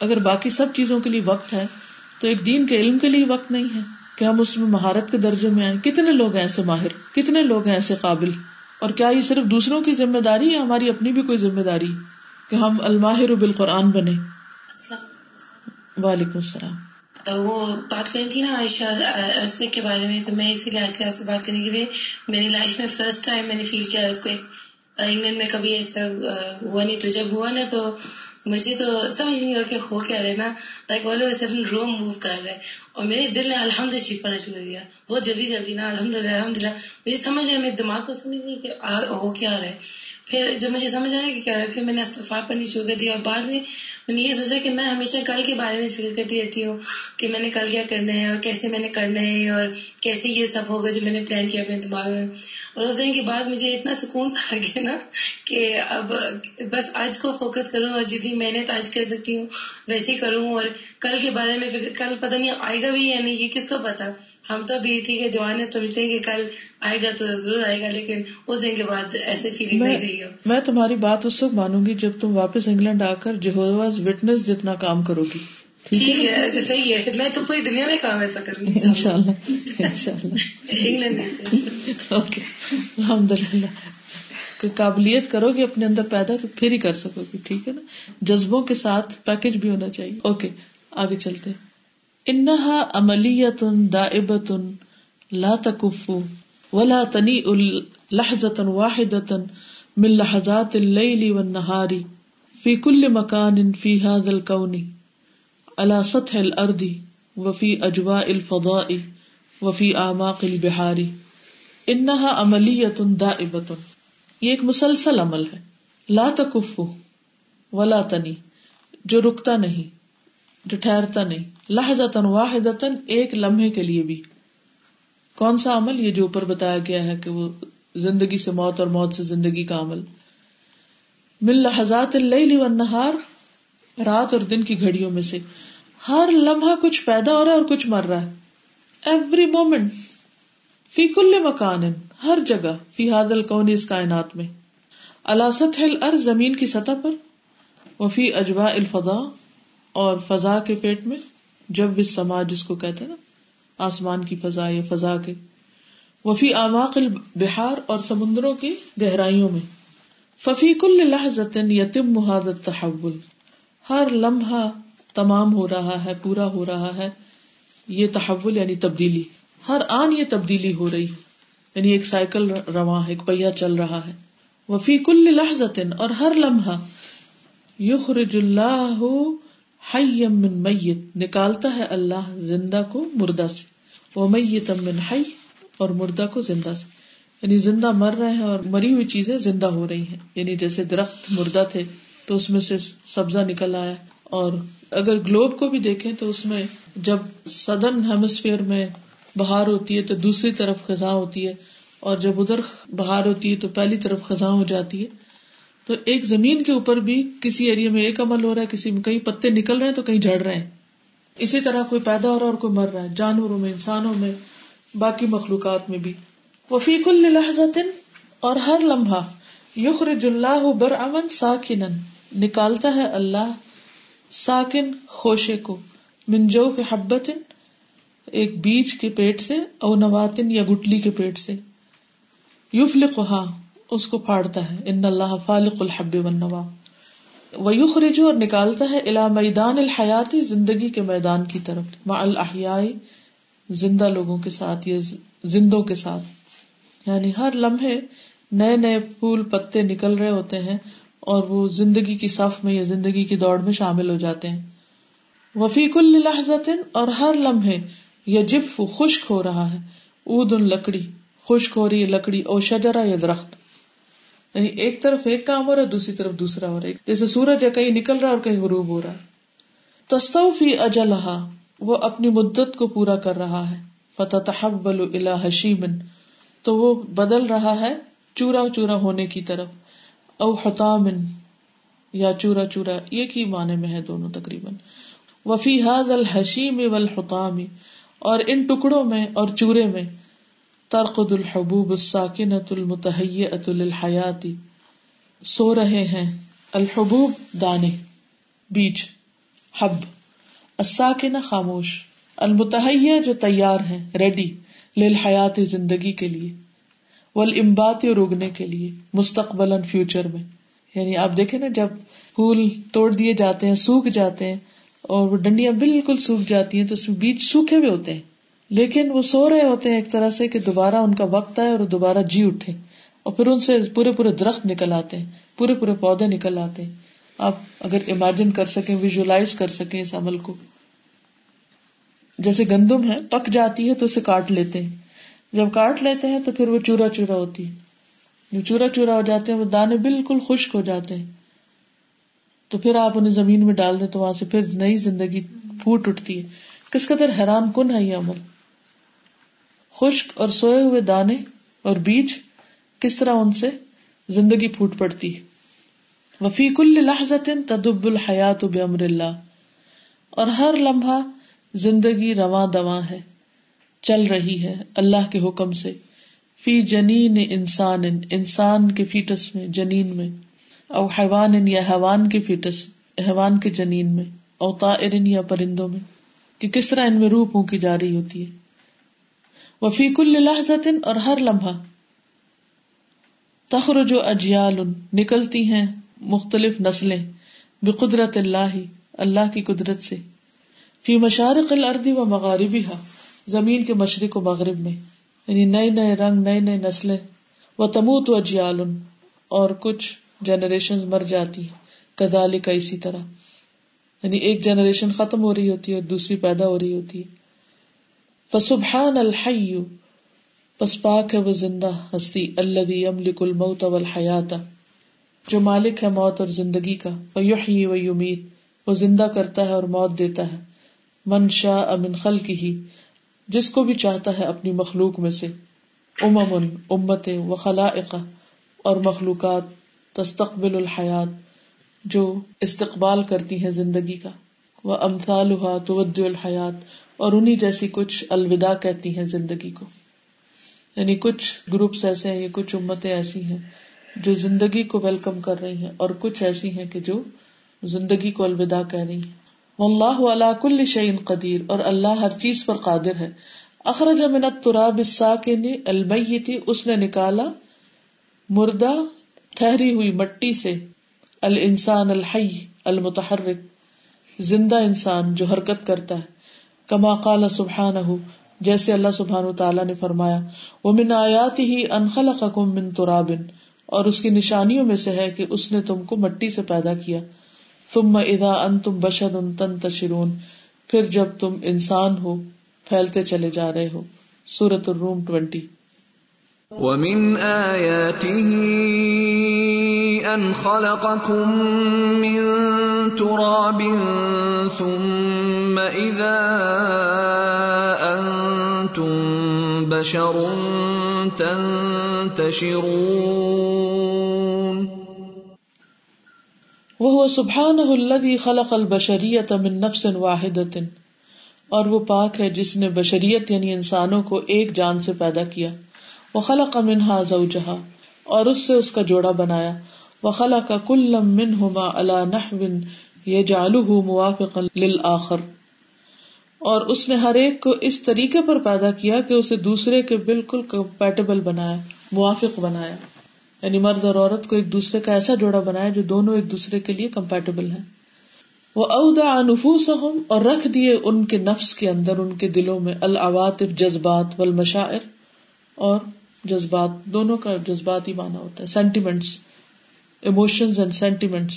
اگر باقی سب چیزوں کے لیے وقت ہے، تو ایک دین کے علم کے لیے وقت نہیں ہے کہ ہم اس میں مہارت کے درجے میں آئے کتنے لوگ ہیں ایسے ماہر؟ کتنے لوگ ہیں ایسے قابل؟ اور کیا یہ صرف دوسروں کی ذمہ داری یا ہماری اپنی بھی کوئی ذمہ داری؟ کہ ہم الماہر بالقرآن بنے۔ وعلیکم السلام۔ تو وہ بات کرنی تھی نا عائشہ کے بارے میں تو میں اسی لیے سے بات کرنے کے لیے میری لائف میں فرسٹ ٹائم میں نے فیل کیا اس کو ایک انگلینڈ میں کبھی ایسا ہوا نہیں۔ تو جب ہوا نا تو مجھے تو سمجھ نہیں کہ ہو کیا رہے نا۔ لائک سڈن روم موو کر رہے اور میرے دل نے الحمد للہ پڑھنا شروع کر دیا۔ بہت جلدی جلدی نا الحمد للہ الحمد للہ مجھے سمجھ آیا میرے دماغ کو سمجھ نہیں کہ ہو کیا رہا ہے۔ پھر جب مجھے سمجھ آیا کہ کیا ہے، پھر میں نے استفاق پڑھنی شروع کر دی اور بعد میں میں نے یہ سوچا کہ میں ہمیشہ کل کے بارے میں فکر کرتی رہتی ہوں کہ میں نے کل کیا کرنا ہے اور کیسے میں نے کرنا ہے اور کیسے یہ سب ہوگا جو میں نے پلان کیا اپنے دماغ میں۔ اور اس دن کے بعد مجھے اتنا سکون سا آ گیا نا کہ اب بس آج کو فوکس کروں اور جتنی محنت آج کر سکتی ہوں، ویسے کروں اور کل کے بارے میں کل پتہ نہیں آئے گا بھی یا نہیں، یہ کس کو پتا ہم تو ابھی ٹھیک ہے جوان سمجھتے ہیں کہ کل آئے گا تو ضرور آئے گا لیکن اس دن کے بعد ایسے فیلنگ نہیں رہی ہے میں تمہاری بات اس وقت مانوں گی جب تم واپس انگلینڈ آ کر جہوز وٹنس جتنا کام کرو گی۔ ٹھیک ہے؟ صحیح ہے میں تو پوری دنیا میں کام ایسا کروں گی۔ ان شاء اللہ ان شاء اللہ انگلینڈ اوکے الحمد للہ قابلیت کرو گی اپنے اندر پیدا تو پھر ہی کر سکو گی ٹھیک ہے نا؟ جذبوں کے ساتھ پیکج بھی ہونا چاہیے۔ اوکے آگے چلتے انہا عملیت دائبت لا تکف ولا تنی لحظة واحدة من لحظات الليل والنهار في كل مكان في هذا الكون على سطح الارض وفي اجواء الفضاء وفي اعماق البحار انها عملیت دائبت یہ ایک مسلسل عمل ہے لا تکف ولا تنی جو رکتا نہیں جو ٹھہرتا نہیں۔ لہجتن واحد ایک لمحے کے لیے بھی۔ کون سا عمل؟ یہ جو اوپر بتایا گیا ہے کہ وہ زندگی سے موت اور موت سے زندگی کا عمل۔ مل لحظات اللیل والنہار رات اور دن کی گھڑیوں میں سے۔ ہر لمحہ کچھ پیدا ہو رہا ہے اور کچھ مر رہا ہے۔ ایوری مومنٹ فی کل مکان، ہر جگہ، فی حادل کون اس کائنات میں۔ الاست الارض، زمین کی سطح پر۔ وفی اجبا الفضا اور فضا کے پیٹ میں، جب بھی سما جس کو کہتے ہیں نا، آسمان کی فضا یا فضا کے، وفی آماق البہار اور سمندروں کی گہرائیوں میں، ففی کل لحظت یتم محادت تحول ہر لمحہ تمام ہو رہا ہے، پورا ہو رہا ہے، یہ تحول یعنی تبدیلی۔ ہر آن یہ تبدیلی ہو رہی ہے یعنی ایک سائیکل رواں ایک پہیا چل رہا ہے۔ وفی کل لحظت اور ہر لمحہ یخرج اللہ حیم من میت، نکالتا ہے اللہ زندہ کو مردہ سے۔ وہ میت من حی، اور مردہ کو زندہ سے۔ یعنی زندہ مر رہے ہیں اور مری ہوئی چیزیں زندہ ہو رہی ہیں۔ یعنی جیسے درخت مردہ تھے، تو اس میں سے سبزہ نکل آیا۔ اور اگر گلوب کو بھی دیکھیں، تو اس میں جب سدرن ہیمسفیئر میں بہار ہوتی ہے، تو دوسری طرف خزاں ہوتی ہے۔ اور جب ادھر بہار ہوتی ہے، تو پہلی طرف خزاں ہو جاتی ہے۔ تو ایک زمین کے اوپر بھی کسی ایریا میں ایک عمل ہو رہا ہے، کسی میں کہیں پتے نکل رہے ہیں تو کہیں جڑ رہے ہیں۔ اسی طرح کوئی پیدا ہو رہا ہے اور کوئی مر رہا ہے، جانوروں میں، انسانوں میں، باقی مخلوقات میں بھی۔ وفیق الحظت اور ہر لمحہ یخرج اللہ بر امن ساکن نکالتا ہے اللہ ساکن خوشے کو۔ منجو حبت ایک بیج کے پیٹ سے، او نواتن یا گٹلی کے پیٹ سے۔ یوف اس کو پھاڑتا ہے۔ ان اللہ فالق الحب ونوا وہ یوخ اور نکالتا ہے الا میدان الحیاتی، زندگی کے میدان کی طرف۔ ما الحیائی زندہ لوگوں کے ساتھ یا زندوں کے ساتھ۔ یعنی ہر لمحے نئے نئے پھول، پتے نکل رہے ہوتے ہیں اور وہ زندگی کی صف میں یا زندگی کی دوڑ میں شامل ہو جاتے ہیں۔ وفیق الحظت اور ہر لمحے یا جف خشک ہو رہا ہے۔ اد ان لکڑی، خشک ہو رہی ہے لکڑی، او شجرا یا درخت۔ یعنی ایک طرف ایک کام ہو رہا ہے، دوسری طرف دوسرا ہو رہا ہے۔ جیسے سورج ہے، کہیں نکل رہا ہے اور کہیں غروب ہو رہا ہے۔ تستوفی اجلحا وہ اپنی مدت کو پورا کر رہا ہے۔ فتح تحول حشیمن تو وہ بدل رہا ہے چورا چورا ہونے کی طرف۔ او حتامن یا چورا چورا، ایک ہی معنی میں ہے دونوں تقریباً۔ وفی حد الحشیم والحطام، اور ان ٹکڑوں میں اور چورے میں ترقد الحبوب الساکنت المتحیت للحیاتی سو رہے ہیں۔ الحبوب دانے۔ بیج۔ حب۔ الساکنہ خاموش۔ المتحیہ جو تیار ہیں۔ ریڈی للحیات زندگی کے لیے۔ والامبات اور اگنے کے لیے۔ مستقبل فیوچر میں۔ یعنی آپ دیکھیں نا جب پھول توڑ دیے جاتے ہیں، سوکھ جاتے ہیں اور وہ ڈنڈیاں بالکل سوکھ جاتی ہیں تو اس میں بیج سوکھے ہوئے ہوتے ہیں۔ لیکن وہ سو رہے ہوتے ہیں ایک طرح سے کہ دوبارہ ان کا وقت آئے اور دوبارہ جی اٹھے اور پھر ان سے پورے پورے درخت نکل آتے ہیں، پورے پورے پودے نکل آتے ہیں۔ آپ اگر امیجن کر سکیں ویژلائز کر سکیں اس عمل کو۔ جیسے گندم ہے، پک جاتی ہے تو اسے کاٹ لیتے ہیں۔ جب کاٹ لیتے ہیں تو پھر وہ چورا چورا ہوتی ہے۔ چورا چورا ہو جاتے ہیں، وہ دانے بالکل خشک ہو جاتے ہیں۔ تو پھر آپ انہیں زمین میں ڈال دیں تو وہاں سے پھر نئی زندگی پھوٹ اٹھتی ہے۔ کس قدر حیران کن ہے یہ عمل۔ خشک اور سوئے ہوئے دانے اور بیج کس طرح ان سے زندگی پھوٹ پڑتی۔ وفیق الحظت تدب الحیات بمر اللہ۔ اور ہر لمحہ زندگی رواں دواں ہے، چل رہی ہے اللہ کے حکم سے۔ فی جنین انسان انسان کے فیٹس میں، جنین میں۔ او حیوان یا حیوان کے فیٹس، حیوان کے جنین میں۔ او طائر یا پرندوں میں۔ کہ کس طرح ان میں روح پونکی جا رہی ہوتی ہے۔ وفیق اللہ اور ہر لمحہ۔ تخرج و اجیال نکلتی ہیں مختلف نسلیں بقدرت اللہ اللہ کی قدرت سے۔ فی مشارق الارض و مغاربی زمین کے مشرق و مغرب میں۔ یعنی نئے نئے رنگ، نئے نئے نسلیں۔ وہ تموت و اجیال، اور کچھ جنریشن مر جاتی کدال کا اسی طرح۔ یعنی ایک جنریشن ختم ہو رہی ہوتی ہے اور دوسری پیدا ہو رہی ہوتی ہے۔ فسبحان الحی، پس پاک ہے وہ زندہ ہستی اللہ یملک الموت والحیات۔ جو مالک ہے موت اور زندگی کا، ویحیی ویمیت۔ وہ زندہ کرتا ہے اور موت دیتا ہے۔ من شاء من خلقہ، جس کو بھی چاہتا ہے اپنی مخلوق میں سے۔ امم، امت و خلائق، اور مخلوقات۔ تستقبل الحیات، جو استقبال کرتی ہیں زندگی کا۔ وہ امثالها تود الحیات اور انہیں جیسی کچھ الوداع کہتی ہیں زندگی کو۔ یعنی کچھ گروپس ایسے ہیں کچھ امتیں ایسی ہیں جو زندگی کو ویلکم کر رہی ہیں اور کچھ ایسی ہیں کہ جو زندگی کو الوداع کہہ رہی ہیں۔ اللہ علا کل شعین قدیر اور اللہ ہر چیز پر قادر ہے۔ اخرج من التراب الساکن المیت، اس نے نکالا مردہ ٹھہری ہوئی مٹی سے، الانسان الحی المتحرک، زندہ انسان جو حرکت کرتا ہے۔ کما قال سبحان جیسے اللہ سبحان تعالیٰ نے فرمایا وہ من آیات ہی انخلا من ترابن، اور اس کی نشانیوں میں سے ہے کہ اس نے تم کو مٹی سے پیدا کیا۔ تم ادا ان تم بشر ان تن تشرون پھر جب تم انسان ہو، پھیلتے چلے جا رہے ہو۔ سورت الروم ٹوینٹی۔ ومن آياته أن خلقكم من تراب ثم إذا أنتم بشر تنتشرون. وهو سبحانه الذي خلق البشرية من نفس واحدة. اور وہ پاک ہے جس نے بشریت یعنی انسانوں کو ایک جان سے پیدا کیا۔ وہ خلا کا منہا زوجہا، اور اس سے اس کا جوڑا بنایا۔ وہ خلا کا کل من ہما اللہ نہ یہ جالو موافق للآخر۔ اور اس نے ہر ایک کو اس طریقے پر پیدا کیا کہ اسے دوسرے کے بالکل کمپیٹیبل بنایا، موافق بنایا۔ یعنی مرد اور عورت کو ایک دوسرے کا ایسا جوڑا بنایا جو دونوں ایک دوسرے کے لیے کمپیٹیبل ہے وہ اودا انفوس اور رکھ دیے ان کے نفس کے اندر، ان کے دلوں میں العواطف جذبات، والمشاعر۔ اور جذبات، دونوں کا جذبات ہی مانا ہوتا ہے سینٹیمنٹس ایموشنز اینڈ سینٹیمنٹس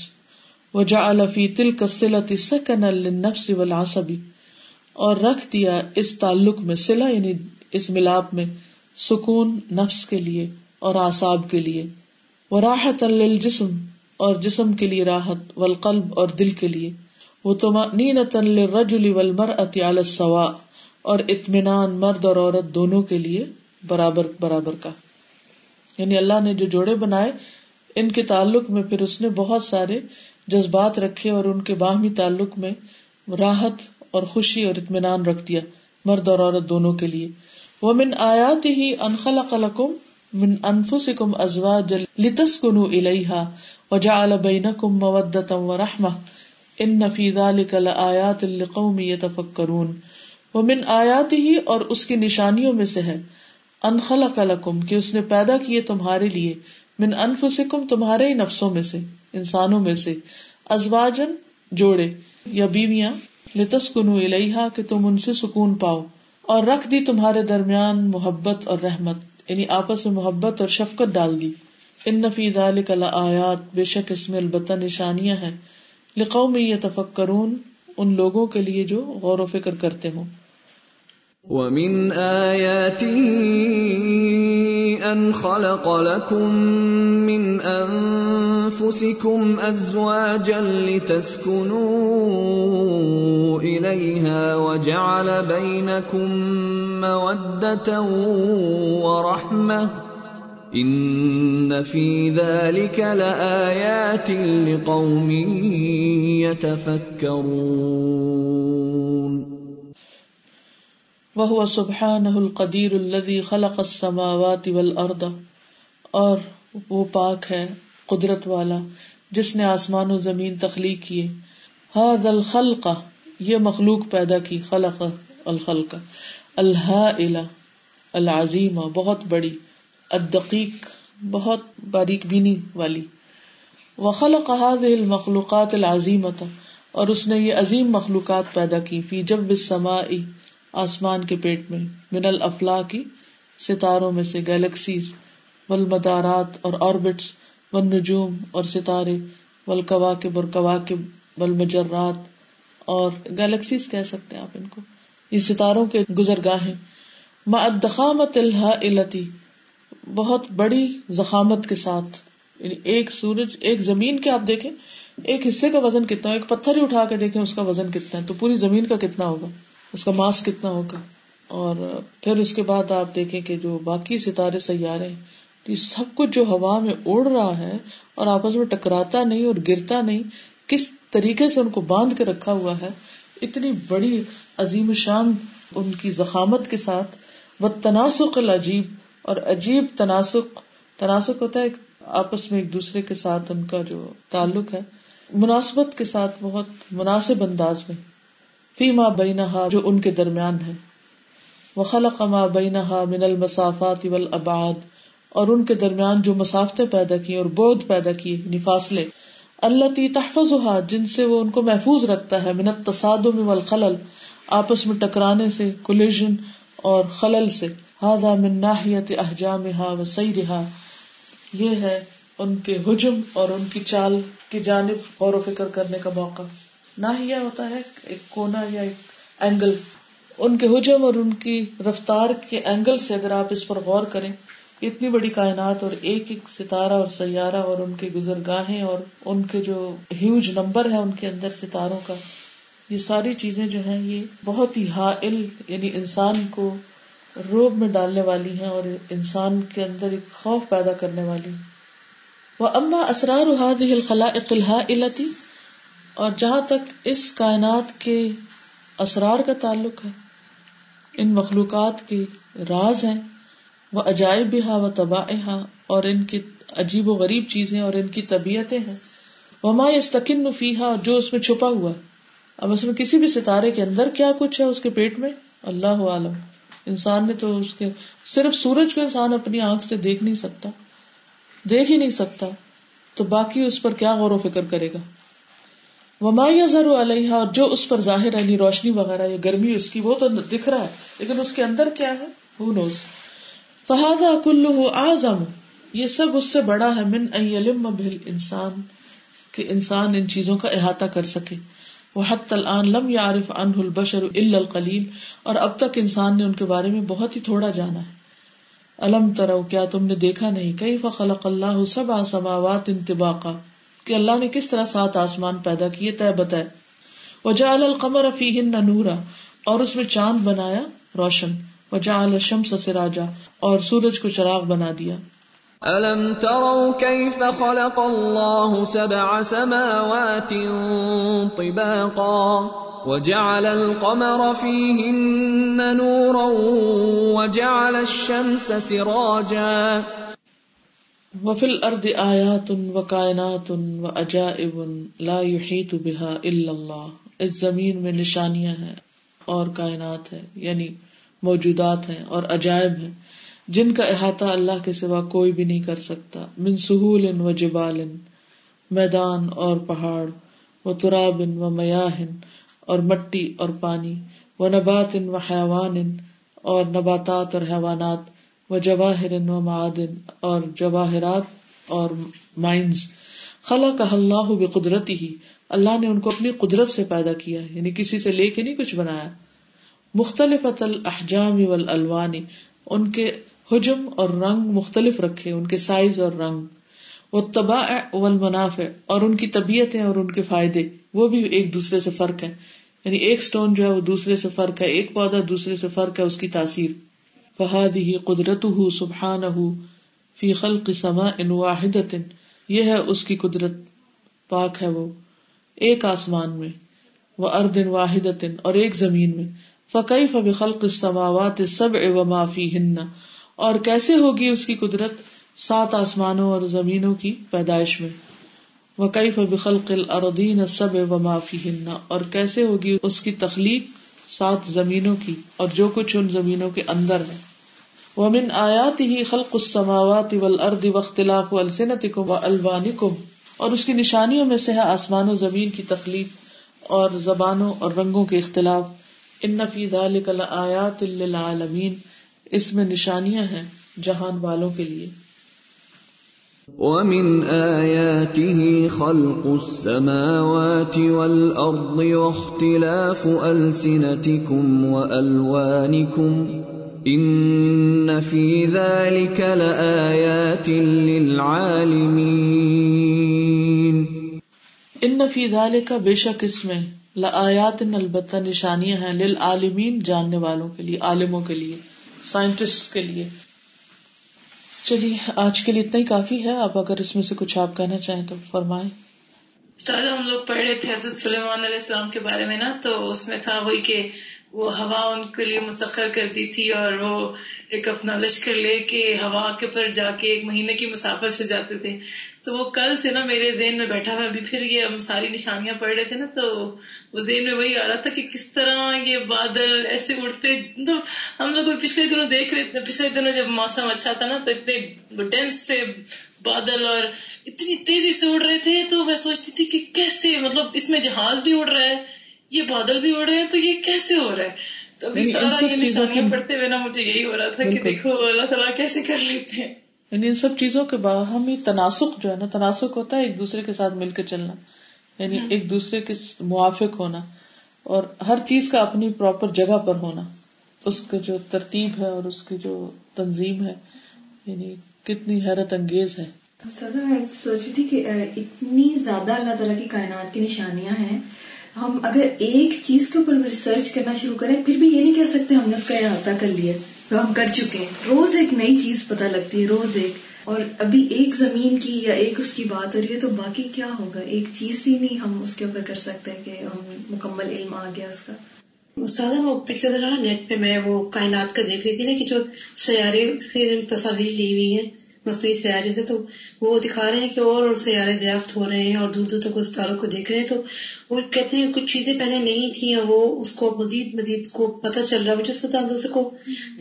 وہ جا الفی تل کسلتی سکن النفس والعصبی، اور رکھ دیا اس تعلق میں سلا یعنی اس ملاپ میں سکون نفس کے لیے اور آساب کے لیے. وہ راحت الجسم اور جسم کے لیے راحت، والقلب اور دل کے لیے. وہ تو نینت الرجل والمرأة على السواء، اور اطمینان مرد اور عورت دونوں کے لیے. برابر برابر کا۔ یعنی اللہ نے جو جوڑے بنائے، ان کے تعلق میں پھر اس نے بہت سارے جذبات رکھے اور ان کے باہمی تعلق میں راحت اور خوشی اور اطمینان رکھ دیا مرد اور عورت دونوں کے لیے۔ وہ من آیات ہی انخلا قلقم من انفسکم ازواج لتسکنوا الیہا وجعل بینکم مودتا ورحمہ ان فی ذلک لآیات لقوم یتفکرون ومن آیات ہی اور اس کی نشانیوں میں سے ہے۔ انخلا کلکم کہ اس نے پیدا کیے تمہارے لیے، من انفسکم، تمہارے ہی نفسوں میں سے، انسانوں میں سے ازواجن جوڑے، یا بیویاں لتسکنو الیہا، کہ تم ان سے سکون پاؤ، اور رکھ دی تمہارے درمیان محبت اور رحمت یعنی آپس میں محبت اور شفقت ڈال دی۔ ان نفی ذالک لآیات، بے شک اس میں البتہ نشانیاں ہیں۔ لقوم یتفکرون، ان لوگوں کے لیے جو غور و فکر کرتے ہوں۔ ومن آياته أن خلق لكم من أنفسكم أزواجا لتسكنوا إليها وجعل بينكم مودة ورحمة إن في ذلك لآيات لقوم يتفكرون وہ سبحان القدیر الذي خلق السماوات والارض، اور وہ پاک ہے، قدرت والا، جس نے آسمان و زمین تخلیق کیے۔ هذا الخلق، یہ مخلوق پیدا کی، خلق الخلق، الہائل، العظیم، بہت بڑی، الدقیق، بہت باریک بینی والی۔ وخلق هذه المخلوقات العظیمة اور اس نے یہ عظیم مخلوقات پیدا کی، فی جب السماء۔ آسمان کے پیٹ میں، من الافلا کی ستاروں میں سے گیلیکسیز ول مدارات اور آربٹس ون نجوم اور ستارے ول کوا کے بر مجرات اور گیلیکسیز کہہ سکتے ہیں آپ ان کو۔ یہ ستاروں کے گزرگاہیں۔ مدخامت الحا التی بہت بڑی زخامت کے ساتھ۔ یعنی ایک سورج، ایک زمین کے آپ دیکھیں، ایک حصے کا وزن کتنا، ایک پتھر ہی اٹھا کے دیکھیں، اس کا وزن کتنا ہے، تو پوری زمین کا کتنا ہوگا؟ اس کا ماس کتنا ہوگا؟ اور پھر اس کے بعد آپ دیکھیں کہ جو باقی ستارے سیارے تو سب کچھ جو ہوا میں اڑ رہا ہے اور آپس میں ٹکراتا نہیں اور گرتا نہیں، کس طریقے سے ان کو باندھ کے رکھا ہوا ہے، اتنی بڑی عظیم شان ان کی زخامت کے ساتھ۔ و تناسق العجیب اور عجیب تناسق تناسق ہوتا ہے آپس میں ایک دوسرے کے ساتھ ان کا جو تعلق ہے، مناسبت کے ساتھ، بہت مناسب انداز میں۔ فی ماں بینہا، جو ان کے درمیان ہے۔ وخلق ما بینہا من المسافات والابعاد، اور ان کے درمیان جو مسافتیں پیدا کی اور بود پیدا کی یعنی فاصلے اللہ تی تحفظ جن سے وہ ان کو محفوظ رکھتا ہے منت تصادم والخلل، آپس میں ٹکرانے سے کولیجن اور خلل سے۔ ہاضا من ناحیت احجامها وسیرها یہ ہے ان کے حجم اور ان کی چال کی جانب غور و فکر کرنے کا موقع۔ نہ ہی ہوتا ہے، ایک کونا یا ایک اینگل ان کے حجم اور ان کی رفتار کے اینگل سے اگر آپ اس پر غور کریں اتنی بڑی کائنات اور ایک ایک ستارہ اور سیارہ اور ان کے گزرگاہیں اور ان کے جو ہیوج نمبر ہے ان کے اندر ستاروں کا، یہ ساری چیزیں جو ہیں، یہ بہت ہی حائل یعنی انسان کو روب میں ڈالنے والی ہیں اور انسان کے اندر ایک خوف پیدا کرنے والی. وہ اما اسرار اور جہاں تک اس کائنات کے اسرار کا تعلق ہے، ان مخلوقات کے راز ہیں، وہ عجائب ہا و تباہ اور ان کی عجیب و غریب چیزیں اور ان کی طبیعتیں ہیں۔ وہ ماں استقن فیحا جو اس میں چھپا ہوا۔ اب اس میں کسی بھی ستارے کے اندر کیا کچھ ہے اس کے پیٹ میں؟ اللہ عالم۔ انسان نے تو اس کے صرف سورج کو انسان اپنی آنکھ سے دیکھ نہیں سکتا۔ دیکھ ہی نہیں سکتا۔ تو باقی اس پر کیا غور و فکر کرے گا؟ وہ ضرور علیہ اور جو اس پر ظاہر ہے یعنی روشنی وغیرہ یا گرمی، اس کی وہ تو دکھ رہا ہے، لیکن اس کے اندر کیا ہے؟ ہو نوز فہذا کلو آزم یہ سب اس سے بڑا ہے، من علم بھل انسان کہ انسان ان چیزوں کا احاطہ کر سکے۔ وہ حت الان لم یارف ان البشر الا القلیل اور اب تک انسان نے ان کے بارے میں بہت ہی تھوڑا جانا ہے۔ الم ترو کیا تم نے دیکھا نہیں؟ کئی فخلق اللہ سب آسماوات انتباقا کہ اللہ نے کس طرح سات آسمان پیدا کیے طے بتائے۔ وجا القمر فیہن نورا، اور اس میں چاند بنایا روشن۔ وجا الشمس سراجا، اور سورج کو چراغ بنا دیا۔ الم تروا كيف خلق الله سبع سماوات طباقا؟ وجعل القمر فيهن نورا، وجعل الشمس سراجا۔ وفي الارض آيات وكائنات وعجائب لا يحيط بها الا اس زمین میں نشانیاں ہیں اور کائنات ہے یعنی موجودات ہیں اور عجائب ہیں۔ جن کا احاطہ اللہ کے سوا کوئی بھی نہیں کر سکتا۔ من سہول و جبال، میدان اور پہاڑ، و تراب و میاہن اور مٹی اور پانی، و نبات و حیوان اور نباتات اور حیوانات۔ و جواہر و معدن اور جواہرات اور مائنز خلا کا اللہ قدرتی ہی اللہ نے ان کو اپنی قدرت سے پیدا کیا یعنی کسی سے لے کے نہیں کچھ بنایا۔ مختلف الحجام والالوان، ان کے حجم اور رنگ مختلف رکھے، ان کے سائز اور رنگ۔ وہ تباہ والمنافع، اور ان کی طبیعتیں اور ان کے فائدے، وہ بھی ایک دوسرے سے فرق ہے یعنی ایک اسٹون جو ہے وہ دوسرے سے فرق ہے، ایک پودا دوسرے سے فرق ہے، اس کی تاثیر۔ فہاد ہی قدرت ہُ سبحان فی خلق سما ان واحد یہ ہے اس کی قدرت پاک ہے وہ۔ ایک آسمان میں وہ اردن واحد اور ایک زمین میں۔ فقی فب خلق سماوات سب و معافی ہن اور کیسے ہوگی اس کی قدرت سات آسمانوں اور زمینوں کی پیدائش میں۔ وکیف بخلق الردین سب و معافی ہننا اور کیسے ہوگی اس کی تخلیق سات زمینوں کی اور جو کچھ ان زمینوں کے اندر ہے۔ ومن آیات ہی خلق السماوات والارض واختلاف السنتکم والوانکم اور اس کی نشانیوں میں سے ہے آسمان و زمین کی تخلیق اور زبانوں اور رنگوں کے اختلاف۔ ان فی ذلک لآیات للعالمین، اس میں نشانیاں ہیں جہان والوں کے لیے۔ ومن آياته خلق السماوات والأرض واختلاف ألسنتكم وألوانكم إن في ذلك لآيات للعالمين ان فی ذلك بے شک اس میں لآیات البتہ نشانیاں ہیں للعالمین جاننے والوں کے لیے عالموں کے لیے سائنٹسٹ کے لیے۔ چلیے آج کے لیے اتنا ہی کافی ہے۔ اب اگر اس میں سے کچھ آپ کہنا چاہیں تو فرمائیں۔ ہم لوگ پڑھ رہے تھے حضرت سلیمان علیہ السلام کے بارے میں نا تو اس میں تھا وہی کہ وہ ہوا ان کے لیے مسخر کرتی تھی اور وہ ایک اپنا لشکر لے کے ہوا کے پر جا کے ایک مہینے کی مسافت سے جاتے تھے۔ تو وہ کل سے نا میرے ذہن میں بیٹھا ہوا ابھی پھر یہ ہم ساری نشانیاں پڑھ رہے تھے نا تو وہ ذہن میں وہی آ رہا تھا کہ کس طرح یہ بادل ایسے اڑتے۔ تو ہم لوگ پچھلے دنوں دیکھ رہے تھے، پچھلے دنوں جب موسم اچھا تھا نا تو اتنے ڈینس سے بادل اور اتنی تیزی سے اڑ رہے تھے۔ تو میں سوچتی تھی کہ کیسے؟ مطلب اس میں جہاز بھی اڑ رہا ہے۔ یہ بادل بھی اڑ رہے ہیں تو یہ کیسے ہو رہا ہے؟ تو ابھی سارا یہ نشانیاں پڑھتے ہوئے نا مجھے یہی ہو رہا تھا کہ دیکھو اللہ تعالیٰ کیسے کر لیتے ہیں۔ یعنی ان سب چیزوں کے باہمی تناسق جو ہے نا تناسق ہوتا ہے ایک دوسرے کے ساتھ مل کے چلنا۔ یعنی ایک دوسرے کے موافق ہونا۔ اور ہر چیز کا اپنی پراپر جگہ پر ہونا۔ اس کی جو ترتیب ہے اور اس کی جو تنظیم ہے یعنی کتنی حیرت انگیز ہے۔ میں سوچ رہی تھی کہ اتنی زیادہ اللہ تعالیٰ کی کائنات کی نشانیاں ہیں ہم اگر ایک چیز کے اوپر ریسرچ کرنا شروع کریں، پھر بھی یہ نہیں کہہ سکتے ہم نے اس کا احاطہ کر لیا تو ہم کر چکے ہیں۔ روز ایک نئی چیز پتہ لگتی ہے، روز ایک۔ اور ابھی ایک زمین کی یا ایک اس کی بات ہو رہی ہے تو باقی کیا ہوگا؟ ایک چیز ہی نہیں ہم اس کے اوپر کر سکتے کہ ہم مکمل علم آ گیا اس کا۔ استاد، وہ پچھلے دن نیٹ پہ میں وہ کائنات کا دیکھ رہی تھی نا کہ جو سیارے سے تصاویر لی ہوئی ہیں۔ مصنوعی سیارے سے تو وہ دکھا رہے ہیں کہ اور اور سیارے دریافت ہو رہے ہیں اور دور دور تک اس تاروں کو دیکھ رہے ہیں تو وہ کہتے ہیں کچھ چیزیں پہلے نہیں تھیں وہ اس کو مزید مزید کو پتہ چل رہا ہے۔ جس طرح دوسرے کو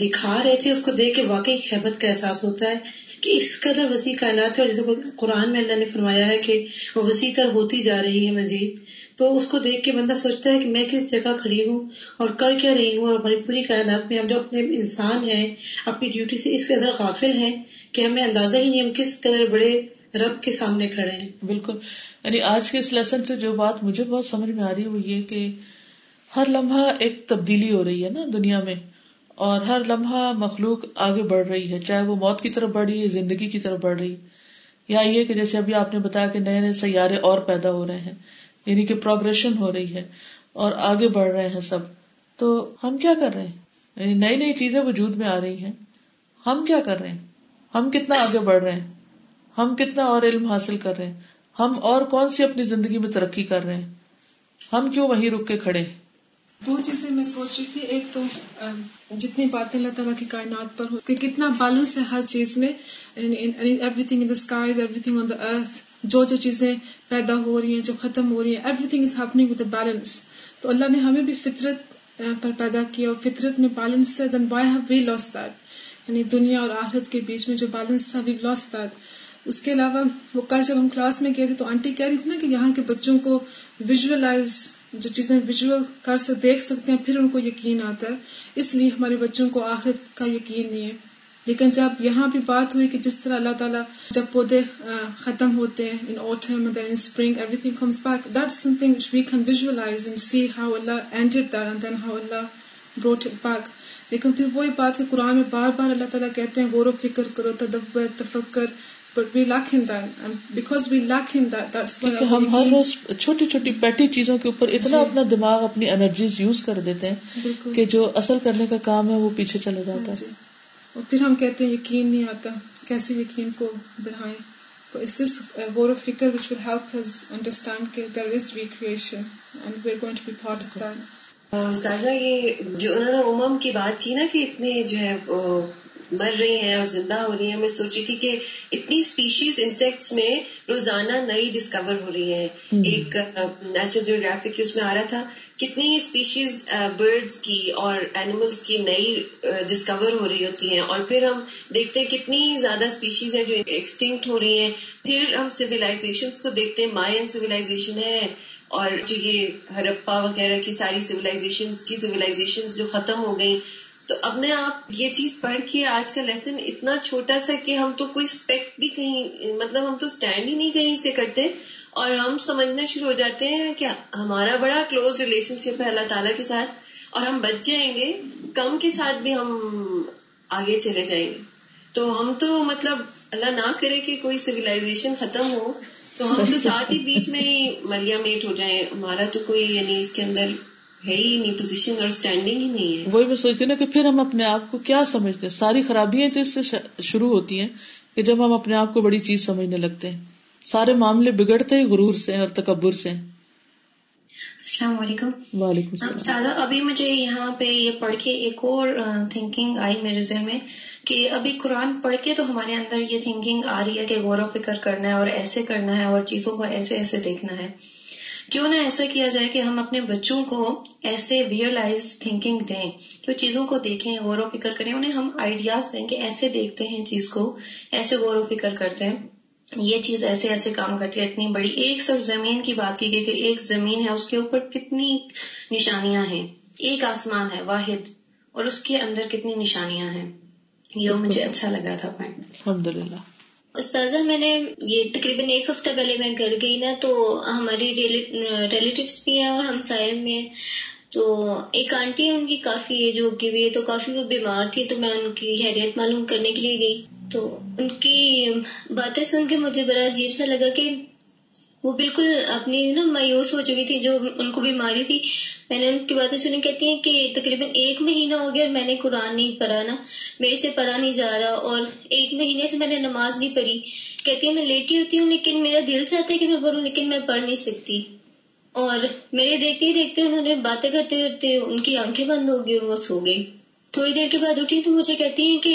دکھا رہے تھے، اس کو دیکھ کے واقعی خیبت کا احساس ہوتا ہے کہ اس قدر وسیع کائنات ہے اور جیسے قرآن میں اللہ نے فرمایا ہے کہ وہ وسیع تر ہوتی جا رہی ہے مزید۔ تو اس کو دیکھ کے بندہ سوچتا ہے کہ میں کس جگہ کھڑی ہوں اور کر کیا رہی ہوں اور ہماری پوری کائنات میں ہم جو اپنے انسان ہیں، اپنی ڈیوٹی سے اس قدر غافل ہیں کہ ہمیں اندازہ ہی نہیں ہم کس قدر بڑے رب کے سامنے کھڑے ہیں۔ بالکل۔ یعنی آج کے اس لیسن سے جو بات مجھے بہت سمجھ میں آ رہی ہے وہ یہ کہ ہر لمحہ ایک تبدیلی ہو رہی ہے نا دنیا میں اور ہر لمحہ مخلوق آگے بڑھ رہی ہے، چاہے وہ موت کی طرف بڑھ رہی ہے، زندگی کی طرف بڑھ رہی یا یہ کہ جیسے ابھی آپ نے بتایا کہ نئے نئے سیارے اور پیدا ہو رہے ہیں۔ یعنی کہ پروگرشن ہو رہی ہے اور آگے بڑھ رہے ہیں سب، تو ہم کیا کر رہے ہیں؟ یعنی نئی نئی چیزیں وجود میں آ رہی ہیں۔ ہم کیا کر رہے ہیں؟ ہم کتنا آگے بڑھ رہے ہیں؟ ہم کتنا اور علم حاصل کر رہے ہیں؟ ہم اور کون سی اپنی زندگی میں ترقی کر رہے ہیں؟ ہم کیوں وہیں رک کے کھڑے دو چیزیں میں سوچ رہی تھی۔ ایک تو جتنی باتیں اللہ تعالیٰ کی کائنات پر ہو، کہ کتنا بیلنس ہے ہر چیز میں۔ Everything in the skies everything on the earth جو جو چیزیں پیدا ہو رہی ہیں، جو ختم ہو رہی ہیں everything is happening with balance تو اللہ نے ہمیں بھی فطرت پر پیدا کیا اور فطرت میں بیلنس ہے then why have we lost that یعنی دنیا اور آخرت کے بیچ میں جو بیلنس تھا وی لاس دیٹ اس کے علاوہ، وہ کل جب ہم کلاس میں گئے تھے، تو آنٹی کہہ رہی تھی نا کہ یہاں کے بچوں کو ویژلائز جو چیزیں ویژل کر سے دیکھ سکتے ہیں، پھر ان کو یقین آتا ہے۔ اس لیے ہمارے بچوں کو آخرت کا یقین نہیں ہے۔ لیکن جب یہاں بھی بات ہوئی کہ جس طرح اللہ تعالیٰ جب پودے ختم ہوتے ہیں in autumn in spring everything comes back that something we can visualise and see how Allah ended that and then how Allah brought it back لیکن پھر وہی بات کہ قرآن میں بار بار اللہ تعالیٰ کہتے ہیں غور و فکر کرو تدبر تفکر ہم ہر روز چھوٹی چھوٹی پیٹی چیزوں کے اوپر اتنا جی. اپنا دماغ اپنی انرجیز یوز کر دیتے ہیں کہ جو اصل کرنے کا کام ہے وہ پیچھے چلا جاتا ہے جی. اور پھر ہم کہتے ہیں یقین نہیں آتا کیسے یقین کو بڑھائیں۔ تو اس دس غور و فکر which will help us understand کہ there is recreation and we are going to be part of that استاذہ، یہ جو انہوں نے امم کی بات کی نا کہ اتنے جو ہے مر رہی ہیں اور زندہ ہو رہی ہیں۔ میں سوچی تھی کہ اتنی اسپیشیز انسیکٹس میں روزانہ نئی ڈسکور ہو رہی ہیں۔ ایک نیشنل جیوگرافک کی اس میں آ رہا تھا۔ کتنی اسپیشیز برڈس کی اور اینیملس کی نئی ڈسکور ہو رہی ہوتی ہیں۔ اور پھر ہم دیکھتے ہیں کتنی زیادہ اسپیشیز ہیں جو ایکسٹنکٹ ہو رہی ہیں۔ پھر ہم سویلائزیشن کو دیکھتے ہیں۔ مائن سویلائزیشن ہے۔ اور جو یہ ہرپا وغیرہ کی ساری سویلائزیشن کی سویلائزیشن جو ختم ہو گئی تو اپنے آپ یہ چیز پڑھ کے آج کا لیسن اتنا چھوٹا سا کہ ہم تو کوئی اسپیکٹ بھی کہیں مطلب ہم تو اسٹینڈ ہی نہیں کہیں سے کرتے اور ہم سمجھنا شروع ہو جاتے ہیں کیا ہمارا بڑا کلوز ریلیشن شپ ہے اللہ تعالیٰ کے ساتھ اور ہم بچ جائیں گے، کم کے ساتھ بھی ہم آگے چلے جائیں گے۔ تو ہم تو مطلب اللہ نہ کرے کہ کوئی سویلائزیشن ختم ہو، تو ہم تو ساتھ ہی بیچ میں ہی ملیا میٹ ہو جائیں۔ ہمارا تو کوئی یعنی اس کے اندر ہے ہی نہیں پوزیشن اور اسٹینڈنگ ہی نہیں ہے۔ وہی میں سوچتی نا کہ پھر ہم اپنے آپ کو کیا سمجھتے ہیں؟ ساری خرابیاں تو اس سے شروع ہوتی ہیں کہ جب ہم اپنے آپ کو بڑی چیز سمجھنے لگتے ہیں۔ سارے معاملے بگڑتے ہی غرور سے اور تکبر سے السلام علیکم۔ وعلیکم السلام۔ ابھی مجھے یہاں پہ یہ پڑھ کے ایک اور تھنکنگ آئی میرے ذہن میں کہ ابھی قرآن پڑھ کے تو ہمارے اندر یہ تھنکنگ آ رہی ہے کہ غور و فکر کرنا ہے اور ایسے کرنا ہے اور چیزوں کو ایسے ایسے دیکھنا ہے۔ کیوں نہ ایسا کیا جائے کہ ہم اپنے بچوں کو ایسے ریئلائز تھنکنگ دیں کہ وہ چیزوں کو دیکھیں غور و فکر کریں انہیں ہم آئیڈیاز دیں کہ ایسے دیکھتے ہیں چیز کو ایسے غور و فکر کرتے ہیں۔ یہ چیز ایسے ایسے کام کرتی ہے اتنی بڑی ایک صرف زمین کی بات کی گئی کہ ایک زمین ہے اس کے اوپر کتنی نشانیاں ہیں۔ ایک آسمان ہے واحد اور اس کے اندر کتنی نشانیاں ہیں۔ یہ مجھے اچھا لگا تھا۔ الحمد للہ استاذہ، میں نے یہ تقریباً ایک ہفتہ پہلے میں گھر گئی نا، تو ہماری ریلیٹیوس بھی ہیں اور ہم سائے میں تو ایک آنٹی ہے ان کی کافی ایج ہو گئی ہوئی ہے، تو کافی وہ بیمار تھی، تو میں ان کی حیریت معلوم کرنے کے لیے گئی۔ تو ان کی باتیں سن کے مجھے بڑا عجیب سا لگا کہ وہ بالکل اپنی نا مایوس ہو چکی تھی، جو ان کو بیماری تھی۔ میں نے ان کی باتیں سنی، کہتی ہیں کہ تقریباً ایک مہینہ ہو گیا میں نے قرآن نہیں پڑھا نا، میرے سے پڑھا نہیں جا رہا اور ایک مہینے سے میں نے نماز نہیں پڑھی۔ کہتی ہیں میں لیٹی ہوتی ہوں، لیکن میرا دل چاہتا ہے کہ میں پڑھوں، لیکن میں پڑھ نہیں سکتی۔ اور میرے دیکھتے ہی دیکھتے انہوں نے باتیں کرتے کرتے ان کی آنکھیں بند ہو گئی اور وہ سو گئی تھوڑی دیر کے بعد اٹھی تو مجھے کہتی ہیں کہ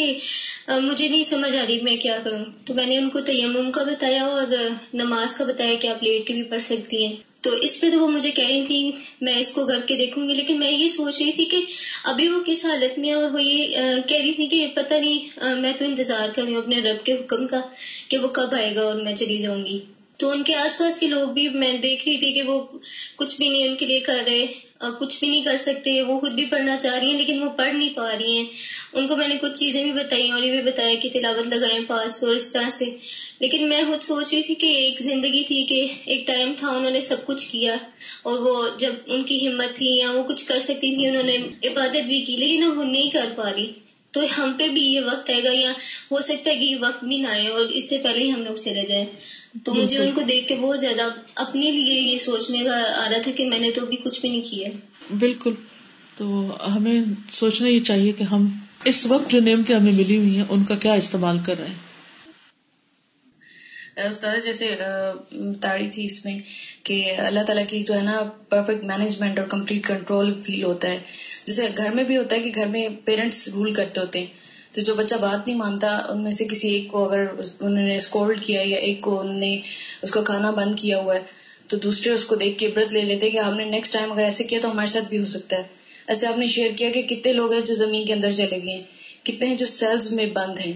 مجھے نہیں سمجھ آ رہی میں کیا کروں۔ تو میں نے ان کو تیمم کا بتایا اور نماز کا بتایا کہ آپ لیٹ کے بھی پڑھ سکتی ہیں۔ تو اس پہ تو وہ مجھے کہہ رہی تھی میں اس کو گھر کے دیکھوں گی۔ لیکن میں یہ سوچ رہی تھی کہ ابھی وہ کس حالت میں اور وہ یہ کہہ رہی تھی کہ پتہ نہیں میں تو انتظار کر رہی ہوں اپنے رب کے حکم کا کہ وہ کب آئے گا اور میں چلی جاؤں گی۔ تو ان کے آس پاس کے لوگ بھی میں دیکھ رہی تھی کہ وہ کچھ بھی نہیں ان کے لیے کر رہے۔ کچھ بھی نہیں کر سکتے، وہ خود بھی پڑھنا چاہ رہی ہیں، لیکن وہ پڑھ نہیں پا رہی ہیں۔ ان کو میں نے کچھ چیزیں بھی بتائی اور یہ بھی بتایا کہ تلاوت لگائیں پاس اور اس طرح سے۔ لیکن میں خود سوچ رہی تھی کہ ایک زندگی تھی کہ ایک ٹائم تھا، انہوں نے سب کچھ کیا۔ اور وہ جب ان کی ہمت تھی یا وہ کچھ کر سکتی تھی، انہوں نے عبادت بھی کی، لیکن وہ نہیں کر پا رہی۔ تو ہم پہ بھی یہ وقت آئے گا یا ہو سکتا ہے کہ یہ وقت بھی نہ آئے اور اس سے پہلے ہی ہم لوگ چلے جائیں۔ تو مجھے ان کو دیکھ کے بہت زیادہ اپنے لیے یہ سوچنے کا آ رہا تھا کہ میں نے تو ابھی کچھ بھی نہیں کیا۔ بالکل۔ تو ہمیں سوچنا یہ چاہیے کہ ہم اس وقت جو نعمتیں ہمیں ملی ہوئی ہیں ان کا کیا استعمال کر رہے ہیں؟ استاد جیسے تاری تھی اس میں کہ اللہ تعالیٰ کی جو ہے نا پرفیکٹ مینجمنٹ اور کمپلیٹ کنٹرول فیل ہوتا ہے۔ جیسے گھر میں بھی ہوتا ہے کہ گھر میں پیرنٹس رول کرتے ہوتے ہیں تو جو بچہ بات نہیں مانتا ان میں سے کسی ایک کو اگر انہوں نے اسکولڈ کیا یا ایک کو انہوں نے اس کو کھانا بند کیا ہوا ہے تو دوسرے اس کو دیکھ کے عبرت لے لیتے کہ ہم نے نیکسٹ ٹائم اگر ایسے کیا تو ہمارے ساتھ بھی ہو سکتا ہے۔ ایسے آپ نے شیئر کیا کہ کتنے لوگ ہیں جو زمین کے اندر چلے گئے ہیں کتنے ہیں جو سیلز میں بند ہیں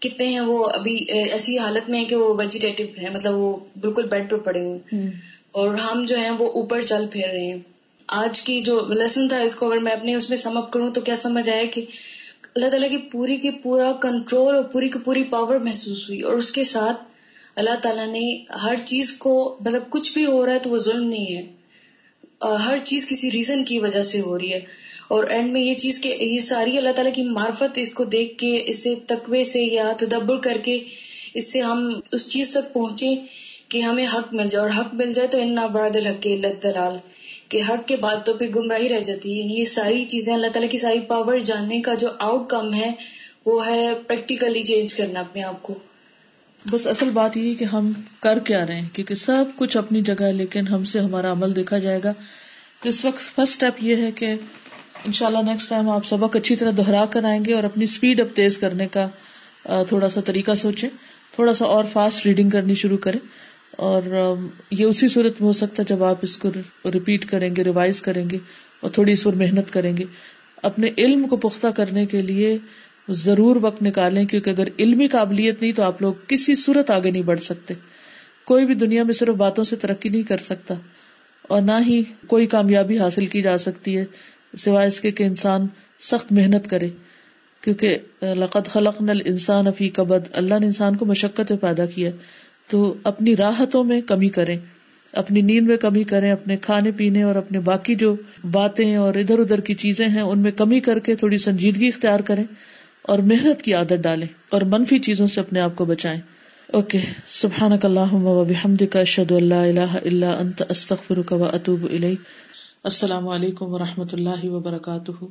کتنے ہیں وہ ابھی ایسی حالت میں ہے کہ وہ ویجیٹیو ہے مطلب وہ بالکل بیڈ پہ پڑے ہوئے اور ہم جو ہیں وہ اوپر چل پھیر رہے ہیں۔ آج کی جو لیسن تھا، اس کو اگر میں اپنے اس میں سم اپ کروں تو کیا سمجھ آیا کہ اللہ تعالیٰ کی پوری کی پورا کنٹرول اور پوری کی پوری پاور محسوس ہوئی اور اس کے ساتھ اللہ تعالیٰ نے ہر چیز کو مطلب کچھ بھی ہو رہا ہے تو وہ ظلم نہیں ہے۔ ہر چیز کسی ریزن کی وجہ سے ہو رہی ہے۔ اور اینڈ میں یہ چیز کہ یہ ساری اللہ تعالیٰ کی معرفت اس کو دیکھ کے، اسے تقوی سے یا تدبر کر کے اس سے ہم اس چیز تک پہنچے کہ ہمیں حق مل جائے اور حق مل جائے تو ان براد الحق دلال کہ حق کے بعد تو پھر گمراہی رہ جاتی ہے۔ یعنی یہ ساری چیزیں اللہ تعالیٰ کی ساری پاور جاننے کا جو آؤٹ کم ہے، وہ ہے پریکٹیکلی چینج کرنا اپنے آپ کو۔ بس اصل بات یہ کہ ہم کر کیا رہے ہیں، کیونکہ سب کچھ اپنی جگہ ہے، لیکن ہم سے ہمارا عمل دیکھا جائے گا۔ تو اس وقت فرسٹ اسٹیپ یہ ہے کہ ان شاء اللہ نیکسٹ ٹائم آپ سبق اچھی طرح دوہرا کر آئیں گے اور اپنی اسپیڈ اب تیز کرنے کا تھوڑا سا طریقہ سوچیں، تھوڑا سا اور فاسٹ ریڈنگ کرنی شروع کریں۔ اور یہ اسی صورت میں ہو سکتا ہے جب آپ اس کو ریپیٹ کریں گے ریوائز کریں گے اور تھوڑی اس پر محنت کریں گے۔ اپنے علم کو پختہ کرنے کے لیے ضرور وقت نکالیں، کیونکہ اگر علمی قابلیت نہیں تو آپ لوگ کسی صورت آگے نہیں بڑھ سکتے۔ کوئی بھی دنیا میں صرف باتوں سے ترقی نہیں کر سکتا اور نہ ہی کوئی کامیابی حاصل کی جا سکتی ہے، سوائے اس کے کہ انسان سخت محنت کرے۔ کیونکہ لقت خلق نل انسان افی کبد اللہ نے انسان کو مشقت میں پیدا کیا تو اپنی راحتوں میں کمی کریں، اپنی نیند میں کمی کریں، اپنے کھانے پینے اور اپنے باقی جو باتیں اور ادھر ادھر کی چیزیں ہیں، ان میں کمی کر کے تھوڑی سنجیدگی اختیار کریں اور محنت کی عادت ڈالیں اور منفی چیزوں سے اپنے آپ کو بچائیں۔ اوکے سبحان اللہ کا اشد اللہ اللہ اللہ انت استخر و اطوب السلام علیکم و رحمۃ اللہ وبرکاتہ۔